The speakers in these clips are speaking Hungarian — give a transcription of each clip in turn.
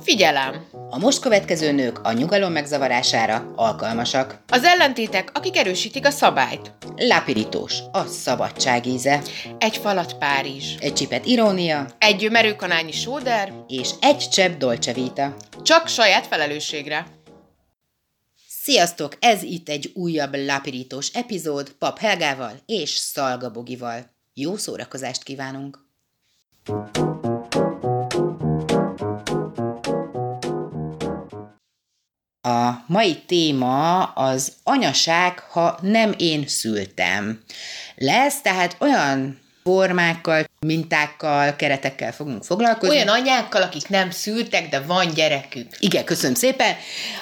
Figyelem! A most következő nők a nyugalom megzavarására alkalmasak. Az ellentétek, akik erősítik a szabályt. Lápirítós, a szabadság íze. Egy falat Párizs. Egy csipet irónia. Egy merőkanányi sóder. És egy csepp dolce vita. Csak saját felelősségre. Sziasztok! Ez itt egy újabb lápirítós epizód Pap Helgával és Szalga Bogival. Jó szórakozást kívánunk! A mai téma az anyaság, ha nem én szültem. Lesz tehát olyan formákkal, mintákkal, keretekkel fogunk foglalkozni. Olyan anyákkal, akik nem szültek, de van gyerekük. Igen, köszönöm szépen.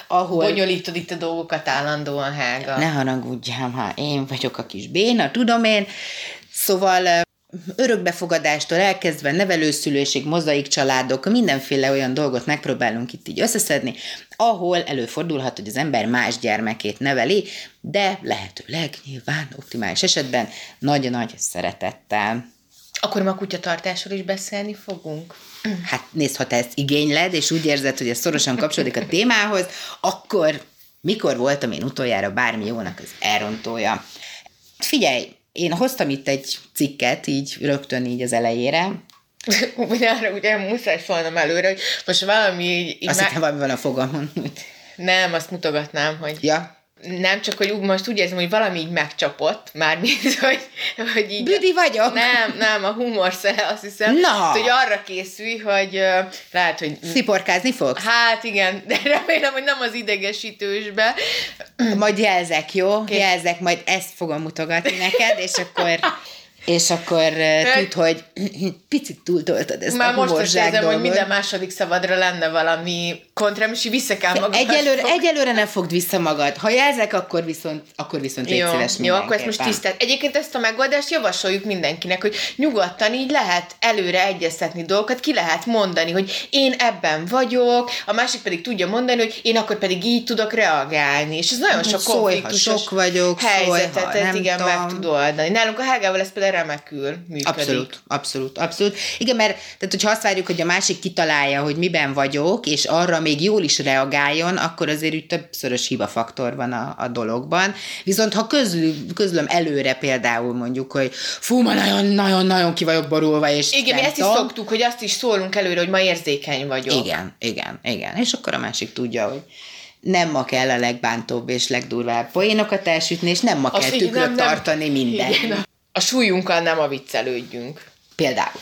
Ahol... Bonyolítod itt a dolgokat állandóan, Hága. Ne haragudjam, ha én vagyok a kis béna, tudom én. Szóval örökbefogadástól elkezdve nevelőszülőség, mozaik családok, mindenféle olyan dolgot megpróbálunk itt így összeszedni, ahol előfordulhat, hogy az ember más gyermekét neveli, de lehetőleg nyilván optimális esetben nagy-nagy szeretettel. Akkor ma kutyatartásról is beszélni fogunk? Hát nézd, ha te ezt igényled, és úgy érzed, hogy ez szorosan kapcsolódik a témához, akkor mikor voltam én utoljára bármi jónak az elrontója? Figyelj, én hoztam itt egy cikket, így rögtön így az elejére, Ugyanarra ugye muszáj szólnom előre, hogy most valami így... így Azt má... hittem valami van a fogamon. Nem, azt mutogatnám, hogy... Ja. Nem, csak hogy most úgy érzem, hogy valami így megcsapott, mármint, hogy, hogy így... Büdi vagyok? Nem, nem, a humor szere, azt hiszem. Na. hogy arra készülj, hogy uh, lehet, hogy... Sziporkázni fogsz? Hát igen, de remélem, hogy nem az idegesítősbe. Majd jelzek, jó? Okay. Jelzek, majd ezt fogom mutogatni neked, és akkor és akkor uh, tud, hogy picit túltoltad ezt Már a most is érzem, hogy minden második szabadra lenne valami kontrám, és vissza kell magad. Egyelőre, fog... egyelőre nem fogd vissza magad. Ha jelzek, akkor viszont, akkor viszont jó, szíves Jó, akkor ezt most tisztelt. Egyébként ezt a megoldást javasoljuk mindenkinek, hogy nyugodtan így lehet előre egyeztetni dolgokat, ki lehet mondani, hogy én ebben vagyok, a másik pedig tudja mondani, hogy én akkor pedig így tudok reagálni. És ez nagyon sok konfliktusos sok vagyok, helyzetet szólj, nem igen, tudom. meg tud oldani. Nálunk a Hágával ez például remekül működik. Abszolút, abszolút, abszolút. Igen, mert tehát, hogyha azt várjuk, hogy a másik kitalálja, hogy miben vagyok, és arra még jól is reagáljon, akkor azért úgy többszörös hibafaktor van a, a dologban. Viszont ha közlöm, közlöm előre például mondjuk, hogy fú, ma nagyon-nagyon-nagyon ki vagyok borulva, és Igen, mi ezt is szoktuk, hogy azt is szólunk előre, hogy ma érzékeny vagyok. Igen, igen, igen. És akkor a másik tudja, hogy nem ma kell a legbántóbb és legdurvább poénokat elsütni, és nem ma Azt kell tükröt tartani minden. Igen, a súlyunkkal nem a viccelődjünk. Például.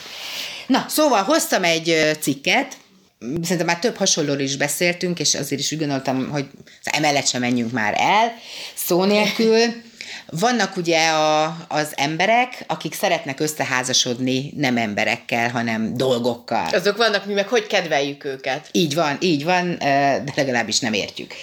Na, szóval hoztam egy cikket, szerintem már több hasonlóról is beszéltünk, és azért is úgy gondoltam, hogy emellett sem menjünk már el, szó nélkül. Vannak ugye a, az emberek, akik szeretnek összeházasodni nem emberekkel, hanem dolgokkal. Azok vannak, mi meg hogy kedveljük őket. Így van, így van, de legalábbis nem értjük.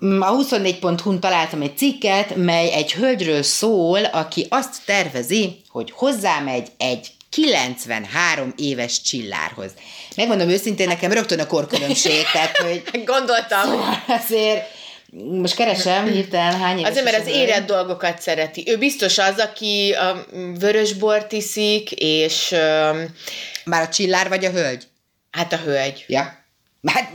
A 24.hu-n találtam egy cikket, mely egy hölgyről szól, aki azt tervezi, hogy hozzámegy egy 93 éves csillárhoz. Megmondom őszintén, nekem rögtön a korkülönbség, tehát hogy... Gondoltam. Szóval azért most keresem hirtelen hány éves Azért, mert az érett dolgokat szereti. Ő biztos az, aki a vörösbort iszik, és... Már a csillár vagy a hölgy? Hát a hölgy. Ja. Hát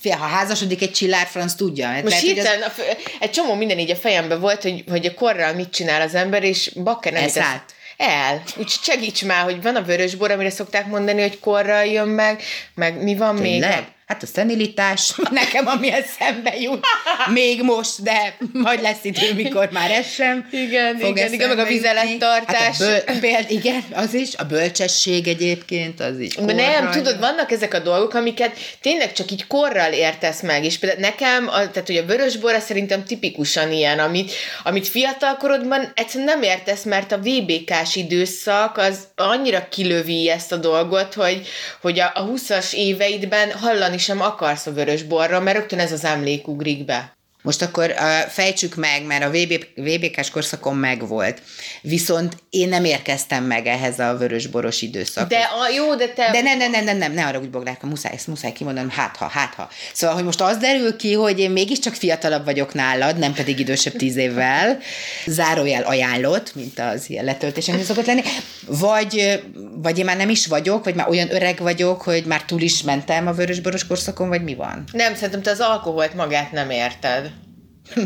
Fél, ha házasodik egy csillár, franc tudja. Most lehet, hirtelen, az... egy csomó minden így a fejemben volt, hogy, hogy a korral mit csinál az ember, és bakker nem Elszállt. El. Úgyhogy segíts már, hogy van a vörösbor, amire szokták mondani, hogy korral jön meg, meg mi van Tényleg? még? Hát a szenilitás, nekem ami eszembe jut, még most, de majd lesz idő, mikor már ez sem Igen, fog igen, igen, meg a vizelettartás. Hát a böl, igen, az is, a bölcsesség egyébként, az is. De nem, tudod, vannak ezek a dolgok, amiket tényleg csak így korral értesz meg, és például nekem, a, tehát hogy a vörösbor szerintem tipikusan ilyen, amit, amit fiatalkorodban egyszerűen nem értesz, mert a VBK-s időszak az annyira kilövi ezt a dolgot, hogy, hogy a, a 20-as éveidben hallani sem akarsz a vörös borra, mert rögtön ez az emlék ugrik be. Most akkor uh, fejtsük meg, mert a VB, VBK-s korszakon megvolt. Viszont én nem érkeztem meg ehhez a vörösboros időszakhoz. De a, jó, de te... De nem, nem, nem, nem, nem, ne arra úgy Boglárka, muszáj, ezt muszáj kimondanom, hát ha, hát ha. Szóval, hogy most az derül ki, hogy én mégiscsak fiatalabb vagyok nálad, nem pedig idősebb tíz évvel, zárójel ajánlott, mint az ilyen letöltésen szokott lenni, vagy, vagy én már nem is vagyok, vagy már olyan öreg vagyok, hogy már túl is mentem a vörösboros korszakon, vagy mi van? Nem, szerintem te az alkoholt magát nem érted.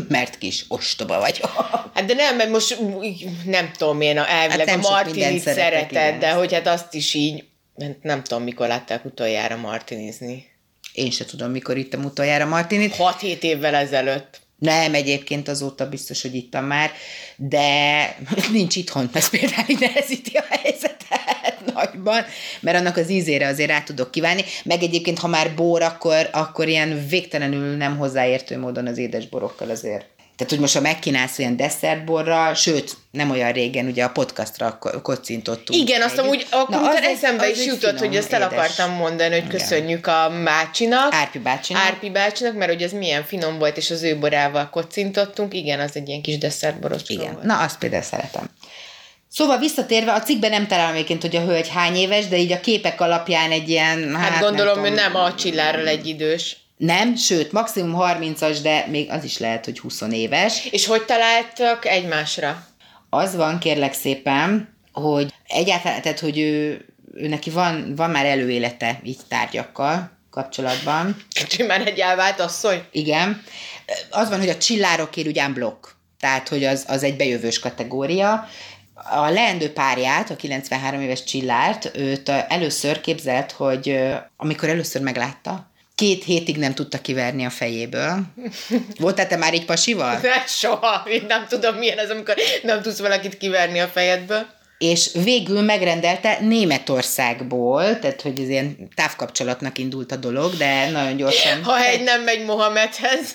Mert kis ostoba vagyok. Hát de nem, mert most nem tudom én, elvileg Hát a Martinit szereted, igen. de hogy hát azt is így, nem, tudom, mikor látták utoljára Martinizni. Én se tudom, mikor ittam utoljára Martinit. 6-7 évvel ezelőtt. Nem, egyébként azóta biztos, hogy ittam már, de nincs itthon, ez például így nehezíti a helyzetet nagyban, mert annak az ízére azért rá tudok kívánni, meg egyébként, ha már bor, akkor, akkor ilyen végtelenül nem hozzáértő módon az édesborokkal azért. Tehát, hogy most ha megkínálsz olyan desszertborral, sőt, nem olyan régen, ugye a podcastra ko- kocintottunk. Igen, azt amúgy akkor Na, az eszembe az is jutott, hogy ezt el édes. akartam mondani, hogy Igen. köszönjük a Mácsinak. Árpi bácsinak. Árpi bácsinak, mert hogy ez milyen finom volt, és az ő borával kocintottunk. Igen, az egy ilyen kis desszertborocska Igen, volt. na azt például szeretem. Szóval visszatérve, a cikkben nem találom egyébként, hogy a hölgy hány éves, de így a képek alapján egy ilyen... Hát, hát gondolom, nem ő tudom, nem a csillárral egy idős. Nem, sőt, maximum 30-as, de még az is lehet, hogy 20 éves. És hogy találtak egymásra? Az van, kérlek szépen, hogy egyáltalán, tehát, hogy ő, ő neki van, van már előélete így tárgyakkal kapcsolatban. Már egy elvált asszony. Igen. Az van, hogy a csillárokért ugye blokk. Tehát, hogy az, az egy bejövős kategória. A leendő párját, a 93 éves csillárt, őt először képzelt, hogy amikor először meglátta, két hétig nem tudta kiverni a fejéből. Voltál te már így pasival? De soha. Én nem tudom, milyen az, amikor nem tudsz valakit kiverni a fejedből. és végül megrendelte Németországból, tehát hogy ez ilyen távkapcsolatnak indult a dolog, de nagyon gyorsan. Ha egy nem megy Mohamedhez.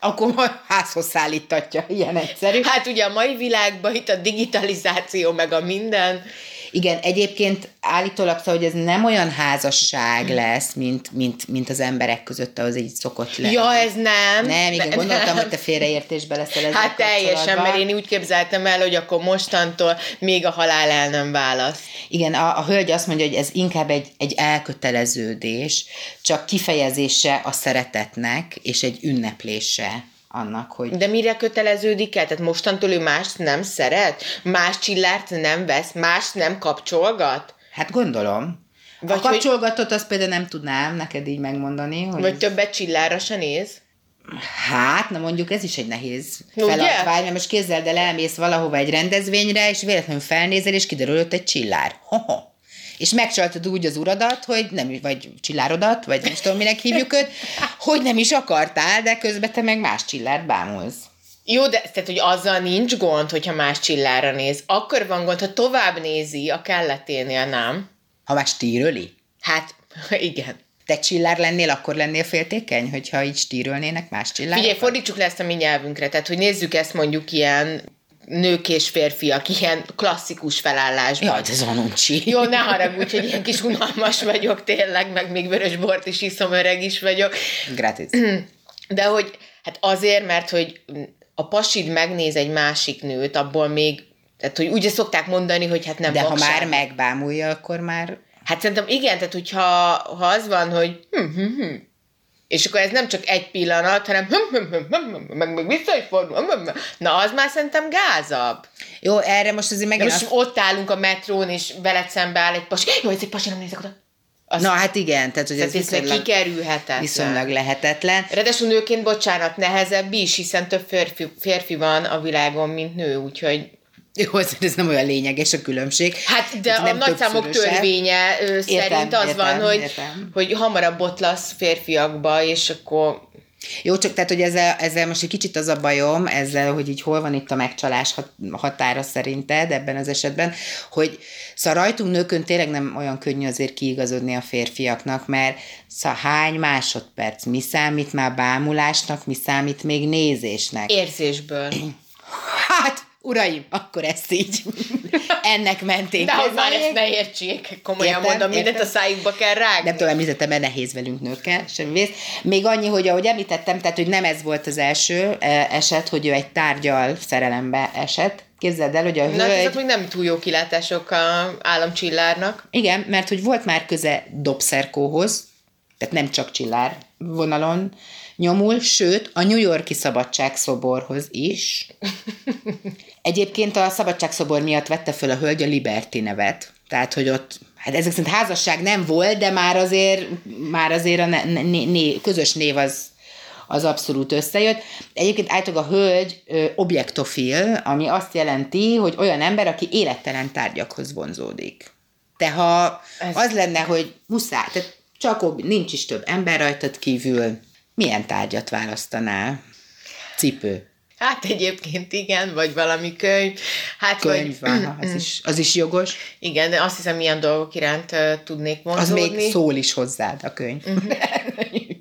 Akkor majd házhoz szállítatja, ilyen egyszerű. Hát ugye a mai világban itt a digitalizáció, meg a minden. Igen, egyébként állítólag szóval, hogy ez nem olyan házasság lesz, mint, mint, mint az emberek között, ahhoz így szokott lenni. Ja, ez nem. Nem, igen, Ne- gondoltam, nem. hogy te félreértésbe leszel ezzel Hát teljesen, mert én úgy képzeltem el, hogy akkor mostantól még a halál el nem választ. Igen, a, a hölgy azt mondja, hogy ez inkább egy, egy elköteleződés, csak kifejezése a szeretetnek, és egy ünneplése annak, hogy De mire köteleződik el? Tehát mostantól ő mást nem szeret? Más csillárt nem vesz? Más nem kapcsolgat? hát gondolom. Vagy a kapcsolgatót azt például nem tudnám neked így megmondani, hogy Vagy többet csillára se néz? hát, na mondjuk ez is egy nehéz feladvány, mert most képzeld el, elmész valahova egy rendezvényre, és véletlenül felnézel, és kiderül ott egy csillár. Ho-ho. És megcsaltad úgy az uradat, hogy nem, vagy csillárodat, vagy nem tudom, minek hívjuk őt, hogy nem is akartál, de közben te meg más csillárt bámulsz. Jó, de tehát, hogy azzal nincs gond, hogyha más csillára néz. Akkor van gond, ha tovább nézi a kelleténél, nem? Ha már stíröli? Hát, igen. Te csillár lennél, akkor lennél féltékeny, hogyha így stírölnének más csillár? Figyelj, fordítsuk le ezt a mi nyelvünkre, tehát, hogy nézzük ezt mondjuk ilyen nők és férfiak, ilyen klasszikus felállásban. Jaj, ez van uncsi. Jó, ne haragudj, hogy ilyen kis unalmas vagyok tényleg, meg még vörös bort is iszom, öreg is vagyok. Gratis. De hogy, hát azért, mert hogy a pasid megnéz egy másik nőt, abból még, tehát hogy ugye szokták mondani, hogy hát nem De ha vakság. már megbámulja, akkor már... Hát szerintem igen, tehát hogyha ha az van, hogy hm, hm, hm, és akkor ez nem csak egy pillanat, hanem meg még vissza is fordul, na az már szerintem gázabb. Jó, erre most azért megint... most azt- ott állunk a metrón, és veled szembe áll egy pasi, jó, ez egy pasi, nem nézek oda. Az, Na hát igen, tehát hogy tehát ez viszonylag, kikerülhetetlen. viszonylag lehetetlen. Ráadásul nőként, bocsánat, nehezebb is, hiszen több férfi, férfi van a világon, mint nő, úgyhogy Jó, ez, nem olyan lényeges a különbség. Hát, de a nagyszámok törvénye ö, szerint az értem, van, hogy, értem. hogy hamarabb botlasz férfiakba, és akkor Jó, csak tehát, hogy ezzel, ezzel most egy kicsit az a bajom, ezzel, hogy így hol van itt a megcsalás hat- határa szerinted ebben az esetben, hogy szóval rajtunk nőkön tényleg nem olyan könnyű azért kiigazodni a férfiaknak, mert szóval hány másodperc, mi számít már bámulásnak, mi számít még nézésnek? érzésből. Hát, uraim, akkor ezt így. ennek mentén De hogy már ezt ne értsék, komolyan Értem, mondom, mindent a szájukba kell rágni. Nem tudom, említettem, mert nehéz velünk nőkkel, semmi vész. Még annyi, hogy ahogy említettem, tehát, hogy nem ez volt az első eh, eset, hogy ő egy tárgyal szerelembe esett. Képzeld el, hogy a Na, hát ezek hölgy... még nem túl jó kilátások a államcsillárnak. Igen, mert hogy volt már köze Dobszerkóhoz, tehát nem csak Csillár vonalon nyomul, sőt, a New Yorki Szabadságszoborhoz is. Egyébként a Szabadságszobor miatt vette föl a hölgy a Liberty nevet. Tehát, hogy ott, hát ezek szerint házasság nem volt, de már azért, már azért a ne, ne, né, közös név az, az abszolút összejött. Egyébként állítólag a hölgy ö, objektofil, ami azt jelenti, hogy olyan ember, aki élettelen tárgyakhoz vonzódik. De ha Ez- az lenne, hogy muszáj, tehát csak ob- nincs is több ember rajtad kívül, milyen tárgyat választanál? Cipő. Hát egyébként igen, vagy valami könyv. Hát Könyv vagy, van, az is, az is jogos. Igen, de azt hiszem, milyen dolgok iránt uh, tudnék Az vonzódni. még szól is hozzád a könyv.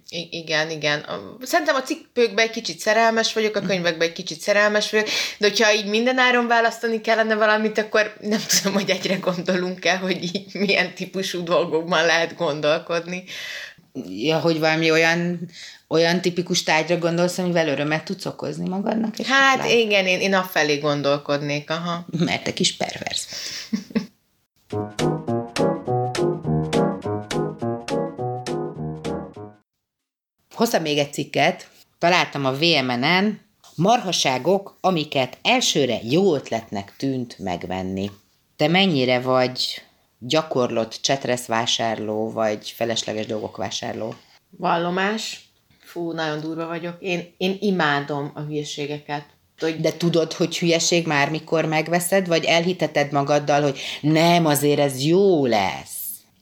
I- igen, igen. Szerintem a cikkőkben egy kicsit szerelmes vagyok, a könyvekben egy kicsit szerelmes vagyok, de hogyha így minden áron választani kellene valamit, akkor nem tudom, hogy egyre gondolunk el, hogy így milyen típusú dolgokban lehet gondolkodni. Ja, hogy valami olyan, olyan tipikus tárgyra gondolsz, amivel örömet tudsz okozni magadnak? esetleg? Hát igen, én, én afelé gondolkodnék, aha. Mert te kis pervers. Hoztam még egy cikket, találtam a VMN-en, marhaságok, amiket elsőre jó ötletnek tűnt megvenni. Te mennyire vagy gyakorlott csetresz vásárló, vagy felesleges dolgok vásárló? Vallomás. Fú, nagyon durva vagyok. Én, én imádom a hülyeségeket. Hogy De tudod, hogy hülyeség már mikor megveszed, vagy elhiteted magaddal, hogy nem, azért ez jó lesz.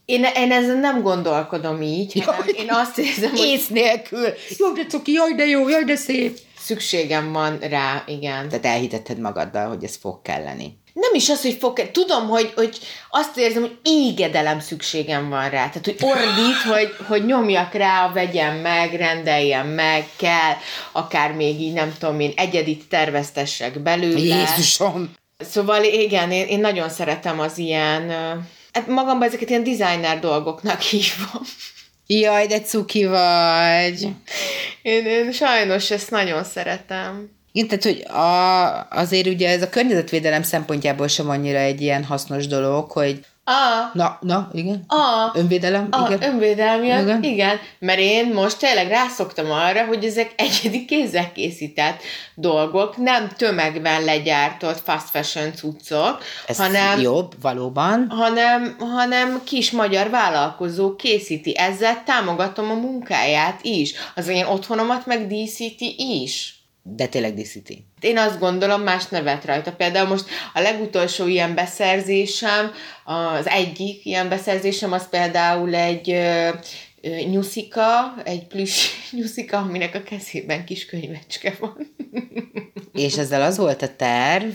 én, én ezen nem gondolkodom így, hanem én azt érzem, hogy Ész nélkül. Jó, de cuki, jaj, de jó, jaj, de szép. szükségem van rá, igen. Tehát elhitetted magaddal, hogy ez fog kelleni. Nem is az, hogy fog, tudom, hogy, hogy azt érzem, hogy égedelem szükségem van rá. Tehát, hogy ordít, hogy, hogy nyomjak rá, vegyem meg, rendeljem meg, kell, akár még így, nem tudom én, egyedit terveztessek belőle. Jézusom! Szóval igen, én, én nagyon szeretem az ilyen, hát magamban ezeket ilyen designer dolgoknak hívom. Jaj, de cuki vagy. Én, én sajnos ezt nagyon szeretem. Igen, tehát, hogy a, azért ugye ez a környezetvédelem szempontjából sem annyira egy ilyen hasznos dolog, hogy A, na, na, igen. a, Önvédelem, A igen. önvédelmi, igen. Igen. igen. Mert én most tényleg rászoktam arra, hogy ezek egyedi kézzel készített dolgok, nem tömegben legyártott fast fashion cuccok, Ez hanem, jobb, valóban. hanem, hanem kis magyar vállalkozó készíti. Ezzel támogatom a munkáját is. Az én otthonomat meg díszíti is. De tényleg díszíti. Én azt gondolom, más nevet rajta. Például most a legutolsó ilyen beszerzésem, az egyik ilyen beszerzésem, az például egy nyuszika, egy plusz nyuszika, aminek a kezében kis könyvecske van. És ezzel az volt a terv,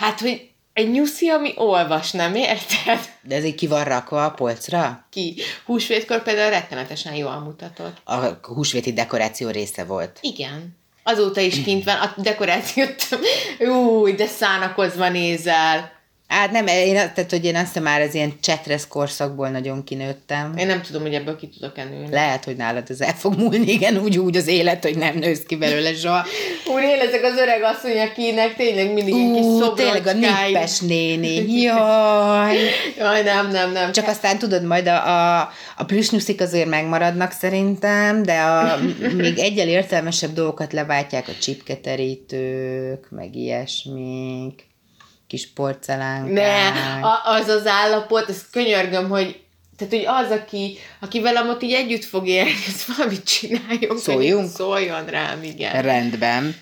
Hát, hogy egy nyuszi, ami olvas, nem érted? de ez így ki van rakva a polcra? Ki húsvétkor például rettenetesen jól mutatott. A húsvéti dekoráció része volt. Igen. Azóta is kint van, a dekorációt, új, de szánakozva nézel. Hát nem, én, tehát, hogy én azt hiszem már az ilyen csetresz korszakból nagyon kinőttem. Én nem tudom, hogy ebből ki tudok nőni. Lehet, hogy nálad ez el fog múlni, igen, úgy, úgy az élet, hogy nem nősz ki belőle soha. Úr, én ezek az öreg asszony, akinek tényleg mindig egy kis Ú, szobrocskáim. tényleg a nippes néni. Jaj. Jaj, nem, nem, nem. Csak aztán tudod, majd a, a, a plüsnyuszik azért megmaradnak szerintem, de a még egyel értelmesebb dolgokat leváltják a csipketerítők, meg ilyesmik, kis porcelánkák. Ne, az az állapot, ezt könyörgöm, hogy tehát, hogy az, aki, aki velem ott így együtt fog élni, ez valamit csináljon. Szóljunk? Szóljon rám, igen. Rendben.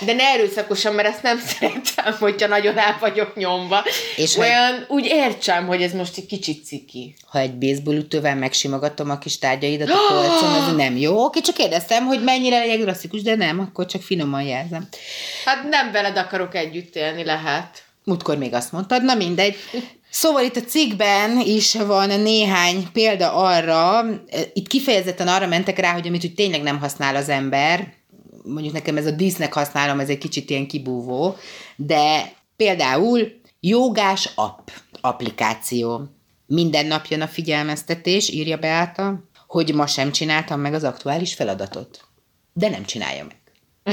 De ne erőszakosan, mert ezt nem szeretem, hogyha nagyon el vagyok nyomva. És És ha- Olyan, úgy értsem, hogy ez most egy kicsit ciki. Ha egy baseball ütővel megsimogatom a kis tárgyaidat a polcon, az nem jó. Oké, csak kérdeztem, hogy mennyire legyek klasszikus, de nem, akkor csak finoman jelzem. Hát nem veled akarok együtt élni, lehet. Múltkor még azt mondtad, na mindegy. Szóval itt a cikkben is van néhány példa arra, itt kifejezetten arra mentek rá, hogy amit úgy tényleg nem használ az ember, mondjuk nekem ez a dísznek használom, ez egy kicsit ilyen kibúvó, de például Jogás app, applikáció. Minden nap jön a figyelmeztetés, írja Beáta, hogy ma sem csináltam meg az aktuális feladatot. De nem csinálja meg.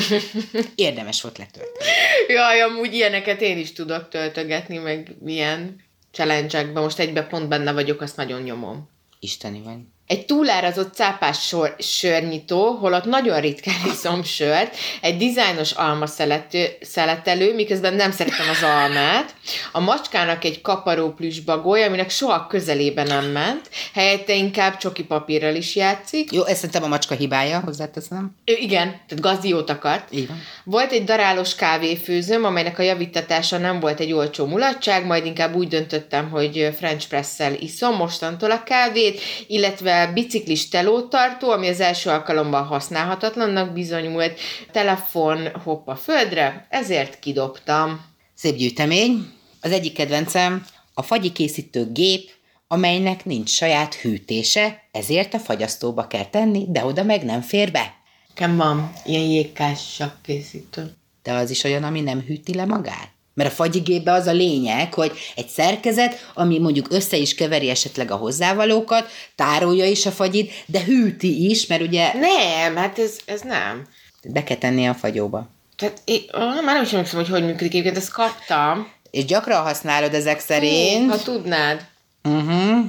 Érdemes volt letölteni. Jaj, amúgy ilyeneket én is tudok töltögetni, meg milyen challenge Most egybe pont benne vagyok, azt nagyon nyomom. Isteni vagy. Egy túlárazott cápás sor, sörnyitó, holott nagyon ritkán iszom sört, egy dizájnos alma szelető, szeletelő, miközben nem szeretem az almát, a macskának egy kaparó plüss bagoly, aminek soha közelébe nem ment, helyette inkább csoki papírral is játszik. Jó, ezt szerintem a macska hibája, hozzáteszem. Ő, igen, tehát gazdiót akart. Van. Volt egy darálós kávéfőzőm, amelynek a javítatása nem volt egy olcsó mulatság, majd inkább úgy döntöttem, hogy French press-szel iszom mostantól a kávét, illetve biciklis telótartó, ami az első alkalommal használhatatlannak bizonyult, telefon hopp a földre, ezért kidobtam. Szép gyűjtemény. Az egyik kedvencem a fagyi készítő gép, amelynek nincs saját hűtése, ezért a fagyasztóba kell tenni, de oda meg nem fér be. Nekem van ilyen jégkás készítő. De az is olyan, ami nem hűti le magát? Mert a fagyigépbe az a lényeg, hogy egy szerkezet, ami mondjuk össze is keveri esetleg a hozzávalókat, tárolja is a fagyit, de hűti is, mert ugye... Nem, hát ez, ez nem. Be kell tenni a fagyóba. Tehát én, ah, már nem is emlékszem, hogy hogy működik egyébként, ezt kaptam. És gyakran használod ezek szerint. Hú, ha tudnád. Uh-huh.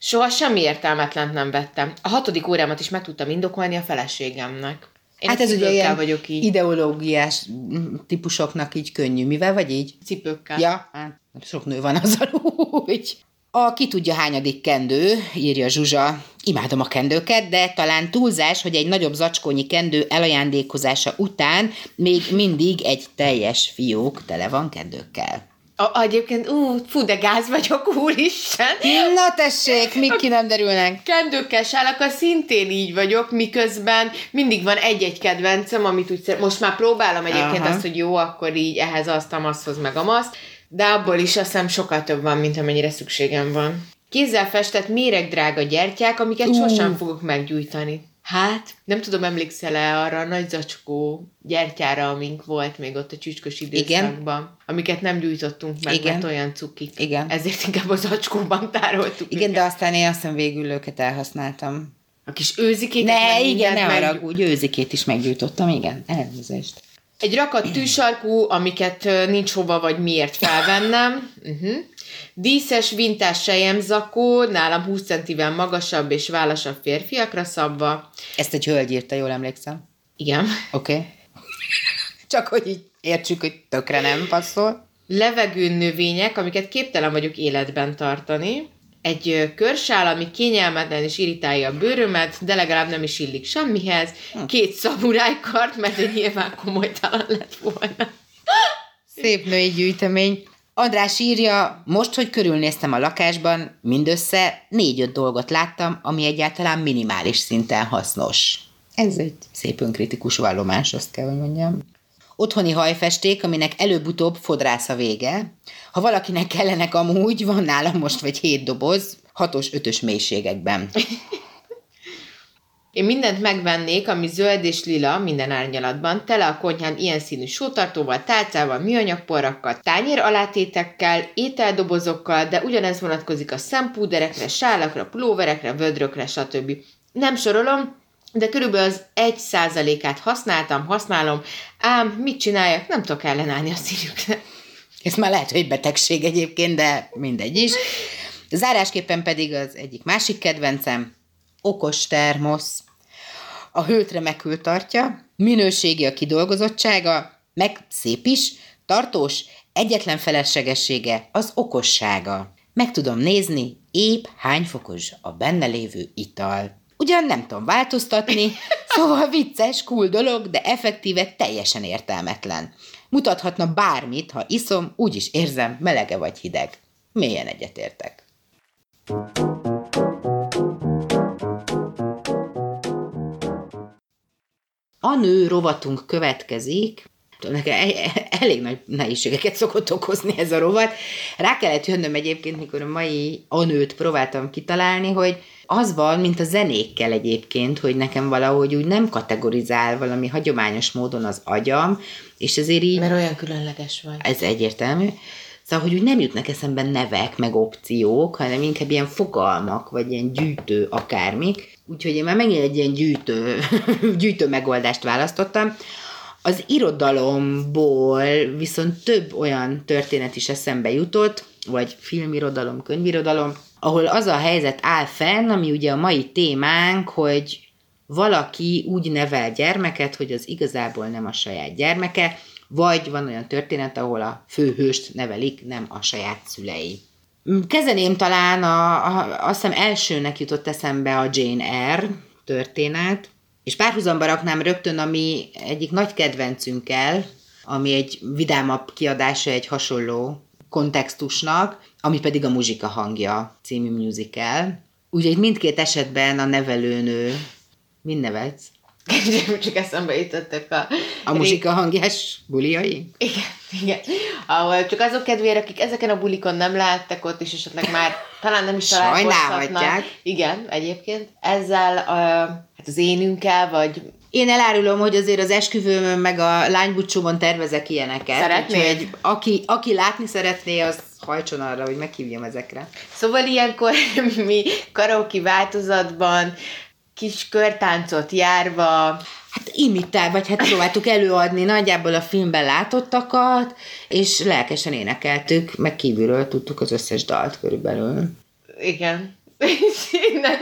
Soha semmi értelmetlent nem vettem. A hatodik órámat is meg tudtam indokolni a feleségemnek. Én hát ez ugye ilyen vagyok így. ideológiás típusoknak így könnyű. Mivel vagy így? Cipőkkel. Ja, hát sok nő van az úgy. A ki tudja hányadik kendő, írja Zsuzsa. Imádom a kendőket, de talán túlzás, hogy egy nagyobb zacskónyi kendő elajándékozása után még mindig egy teljes fiók tele van kendőkkel. A, egyébként, ú, fú, de gáz vagyok, úristen. Na tessék, mik ki nem derülnek. Kendőkkel, sálakkal szintén így vagyok, miközben mindig van egy-egy kedvencem, amit úgy szer- most már próbálom egyébként Aha. azt, hogy jó, akkor így ehhez azt, amaszhoz, meg amaszt, de abból is azt hiszem sokkal több van, mint amennyire szükségem van. Kézzel festett méregdrága gyertyák, amiket uh. sosem fogok meggyújtani. Hát, nem tudom, emlékszel-e arra a nagy zacskó gyertyára, amink volt még ott a csücskös időszakban, Igen. amiket nem gyújtottunk meg, Igen. mert olyan cukik. Igen. Ezért inkább a zacskóban tároltuk Igen, őket. de aztán én azt végül őket elhasználtam. A kis őzikéket? Ne, igen, ne meg... haragudj, őzikét is meggyújtottam, igen, elnézést. Egy rakat tűsarkú, amiket nincs hova vagy miért felvennem. Uh-huh. Díszes vintás sejemzakó, nálam 20 centivel magasabb és válasabb férfiakra szabva. Ezt egy hölgy írta, jól emlékszem. Igen. Oké. Okay. Csak hogy így értsük, hogy tökre nem passzol. Levegő növények, amiket képtelen vagyok életben tartani. Egy körsál, ami kényelmetlen és irritálja a bőrömet, de legalább nem is illik semmihez. Hm. Két szamurájkart, mert egy nyilván komolytalan lett volna. Szép női gyűjtemény. András írja, most, hogy körülnéztem a lakásban, mindössze négy-öt dolgot láttam, ami egyáltalán minimális szinten hasznos. Ez egy szép önkritikus vallomás, azt kell, hogy mondjam. Otthoni hajfesték, aminek előbb-utóbb fodrász a vége. Ha valakinek kellenek amúgy, van nálam most vagy hét doboz, hatos, ötös mélységekben. Én mindent megvennék, ami zöld és lila minden árnyalatban, tele a konyhám ilyen színű sótartóval, tálcával, műanyagporrakkal, tányér alátétekkel, ételdobozokkal, de ugyanez vonatkozik a szempúderekre, sálakra, pulóverekre, vödrökre, stb. Nem sorolom, de körülbelül az egy százalékát használtam, használom, ám mit csináljak, nem tudok ellenállni a színükre. Ez már lehet, hogy betegség egyébként, de mindegy is. Zárásképpen pedig az egyik másik kedvencem, okos termosz a hőt remekül tartja, minőségi a kidolgozottsága, meg szép is, tartós, egyetlen feleslegessége az okossága. Meg tudom nézni, épp hány fokos a benne lévő ital. Ugyan nem tudom változtatni, szóval vicces, cool dolog, de effektíve teljesen értelmetlen. Mutathatna bármit, ha iszom, úgyis érzem, melege vagy hideg. Mélyen egyetértek. thank you A nő rovatunk következik, nekem e- elég nagy nehézségeket szokott okozni ez a rovat. Rá kellett jönnöm egyébként, mikor a mai anőt próbáltam kitalálni, hogy az van, mint a zenékkel egyébként, hogy nekem valahogy úgy nem kategorizál valami hagyományos módon az agyam, és ezért így... Mert olyan különleges vagy. Ez egyértelmű. Szóval, hogy úgy nem jutnak eszembe nevek, meg opciók, hanem inkább ilyen fogalmak, vagy ilyen gyűjtő akármik. Úgyhogy én már megint egy ilyen gyűjtő, gyűjtő megoldást választottam. Az irodalomból viszont több olyan történet is eszembe jutott, vagy filmirodalom, könyvirodalom, ahol az a helyzet áll fenn, ami ugye a mai témánk, hogy valaki úgy nevel gyermeket, hogy az igazából nem a saját gyermeke, vagy van olyan történet, ahol a főhőst nevelik, nem a saját szülei. Kezeném talán, a, a, azt hiszem elsőnek jutott eszembe a Jane Eyre történet, és párhuzamba raknám rögtön, ami egyik nagy kedvencünkkel, ami egy vidámabb kiadása egy hasonló kontextusnak, ami pedig a Muzsika hangja című musical. Itt mindkét esetben a nevelőnő, mind nevetsz? Csak eszembe jutottak a... A muzsika hangjás buliai? Igen, igen. Ahol csak azok kedvére, akik ezeken a bulikon nem láttak ott, és esetleg már talán nem is találkozhatnak. Igen, egyébként. Ezzel a, hát az énünkkel, vagy én elárulom, hogy azért az esküvőmön meg a lánybúcsúmon tervezek ilyeneket. Szeretnéd? aki, aki látni szeretné, az hajtson arra, hogy meghívjam ezekre. Szóval ilyenkor mi karaoke változatban kis körtáncot járva. Hát imitál, vagy hát próbáltuk előadni nagyjából a filmben látottakat, és lelkesen énekeltük, meg kívülről tudtuk az összes dalt körülbelül. Igen. innen,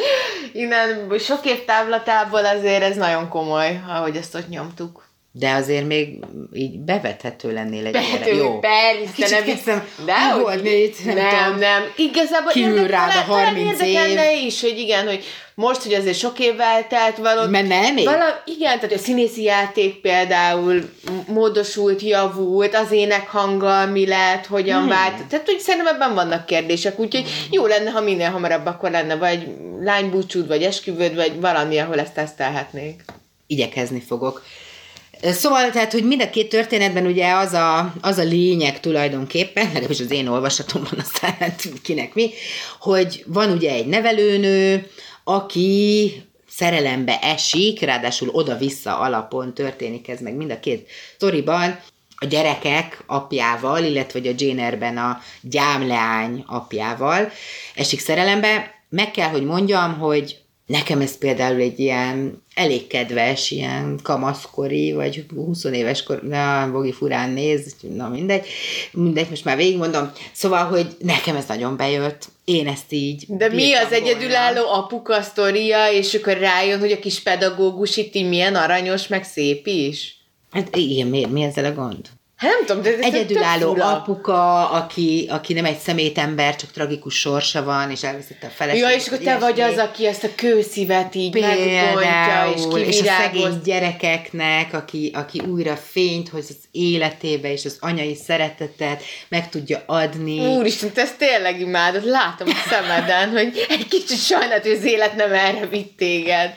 innen sok év távlatából azért ez nagyon komoly, ahogy ezt ott nyomtuk. De azért még így bevethető lennél egy Bevető, Jó. Persze, nem hiszem. De hogy nem, nem, tudom, nem. Igazából Kívül rád a 30 év. is, hogy igen, hogy most, hogy azért sok évvel telt való. Mert nem? Vala, igen, tehát a színészi játék például módosult, javult, az énekhanggal mi lett, hogyan hmm. vált. Tehát hogy szerintem ebben vannak kérdések, úgyhogy hmm. jó lenne, ha minél hamarabb akkor lenne, vagy lánybúcsúd, vagy esküvőd, vagy valami, ahol ezt tesztelhetnék. Igyekezni fogok. Szóval, tehát, hogy mind a két történetben ugye az a, az a lényeg tulajdonképpen, legalábbis az én olvasatomban, aztán hát kinek mi, hogy van ugye egy nevelőnő, aki szerelembe esik, ráadásul oda-vissza alapon történik ez meg mind a két sztoriban, a gyerekek apjával, illetve a Jane a gyámleány apjával esik szerelembe. Meg kell, hogy mondjam, hogy Nekem ez például egy ilyen elég kedves, ilyen kamaszkori, vagy 20 éves kor, na, Bogi furán néz, na mindegy, mindegy, most már végigmondom. Szóval, hogy nekem ez nagyon bejött, én ezt így De mi az volna. egyedülálló apuka sztoria, és akkor rájön, hogy a kis pedagógus itt milyen aranyos, meg szép is? Hát igen, mi, mi ezzel a gond? Hát nem tudom, de ez Egyedülálló apuka, aki, aki nem egy szemétember, csak tragikus sorsa van, és elveszette a feleséget. Ja, és akkor te vagy az, aki ezt a kőszívet így megbontja, és kivirágoz. És a szegény gyerekeknek, aki, aki újra fényt hoz az életébe, és az anyai szeretetet meg tudja adni. Úristen, te ezt tényleg imádod, látom a szemeden, hogy egy kicsit sajnálat, hogy az élet nem erre vitt téged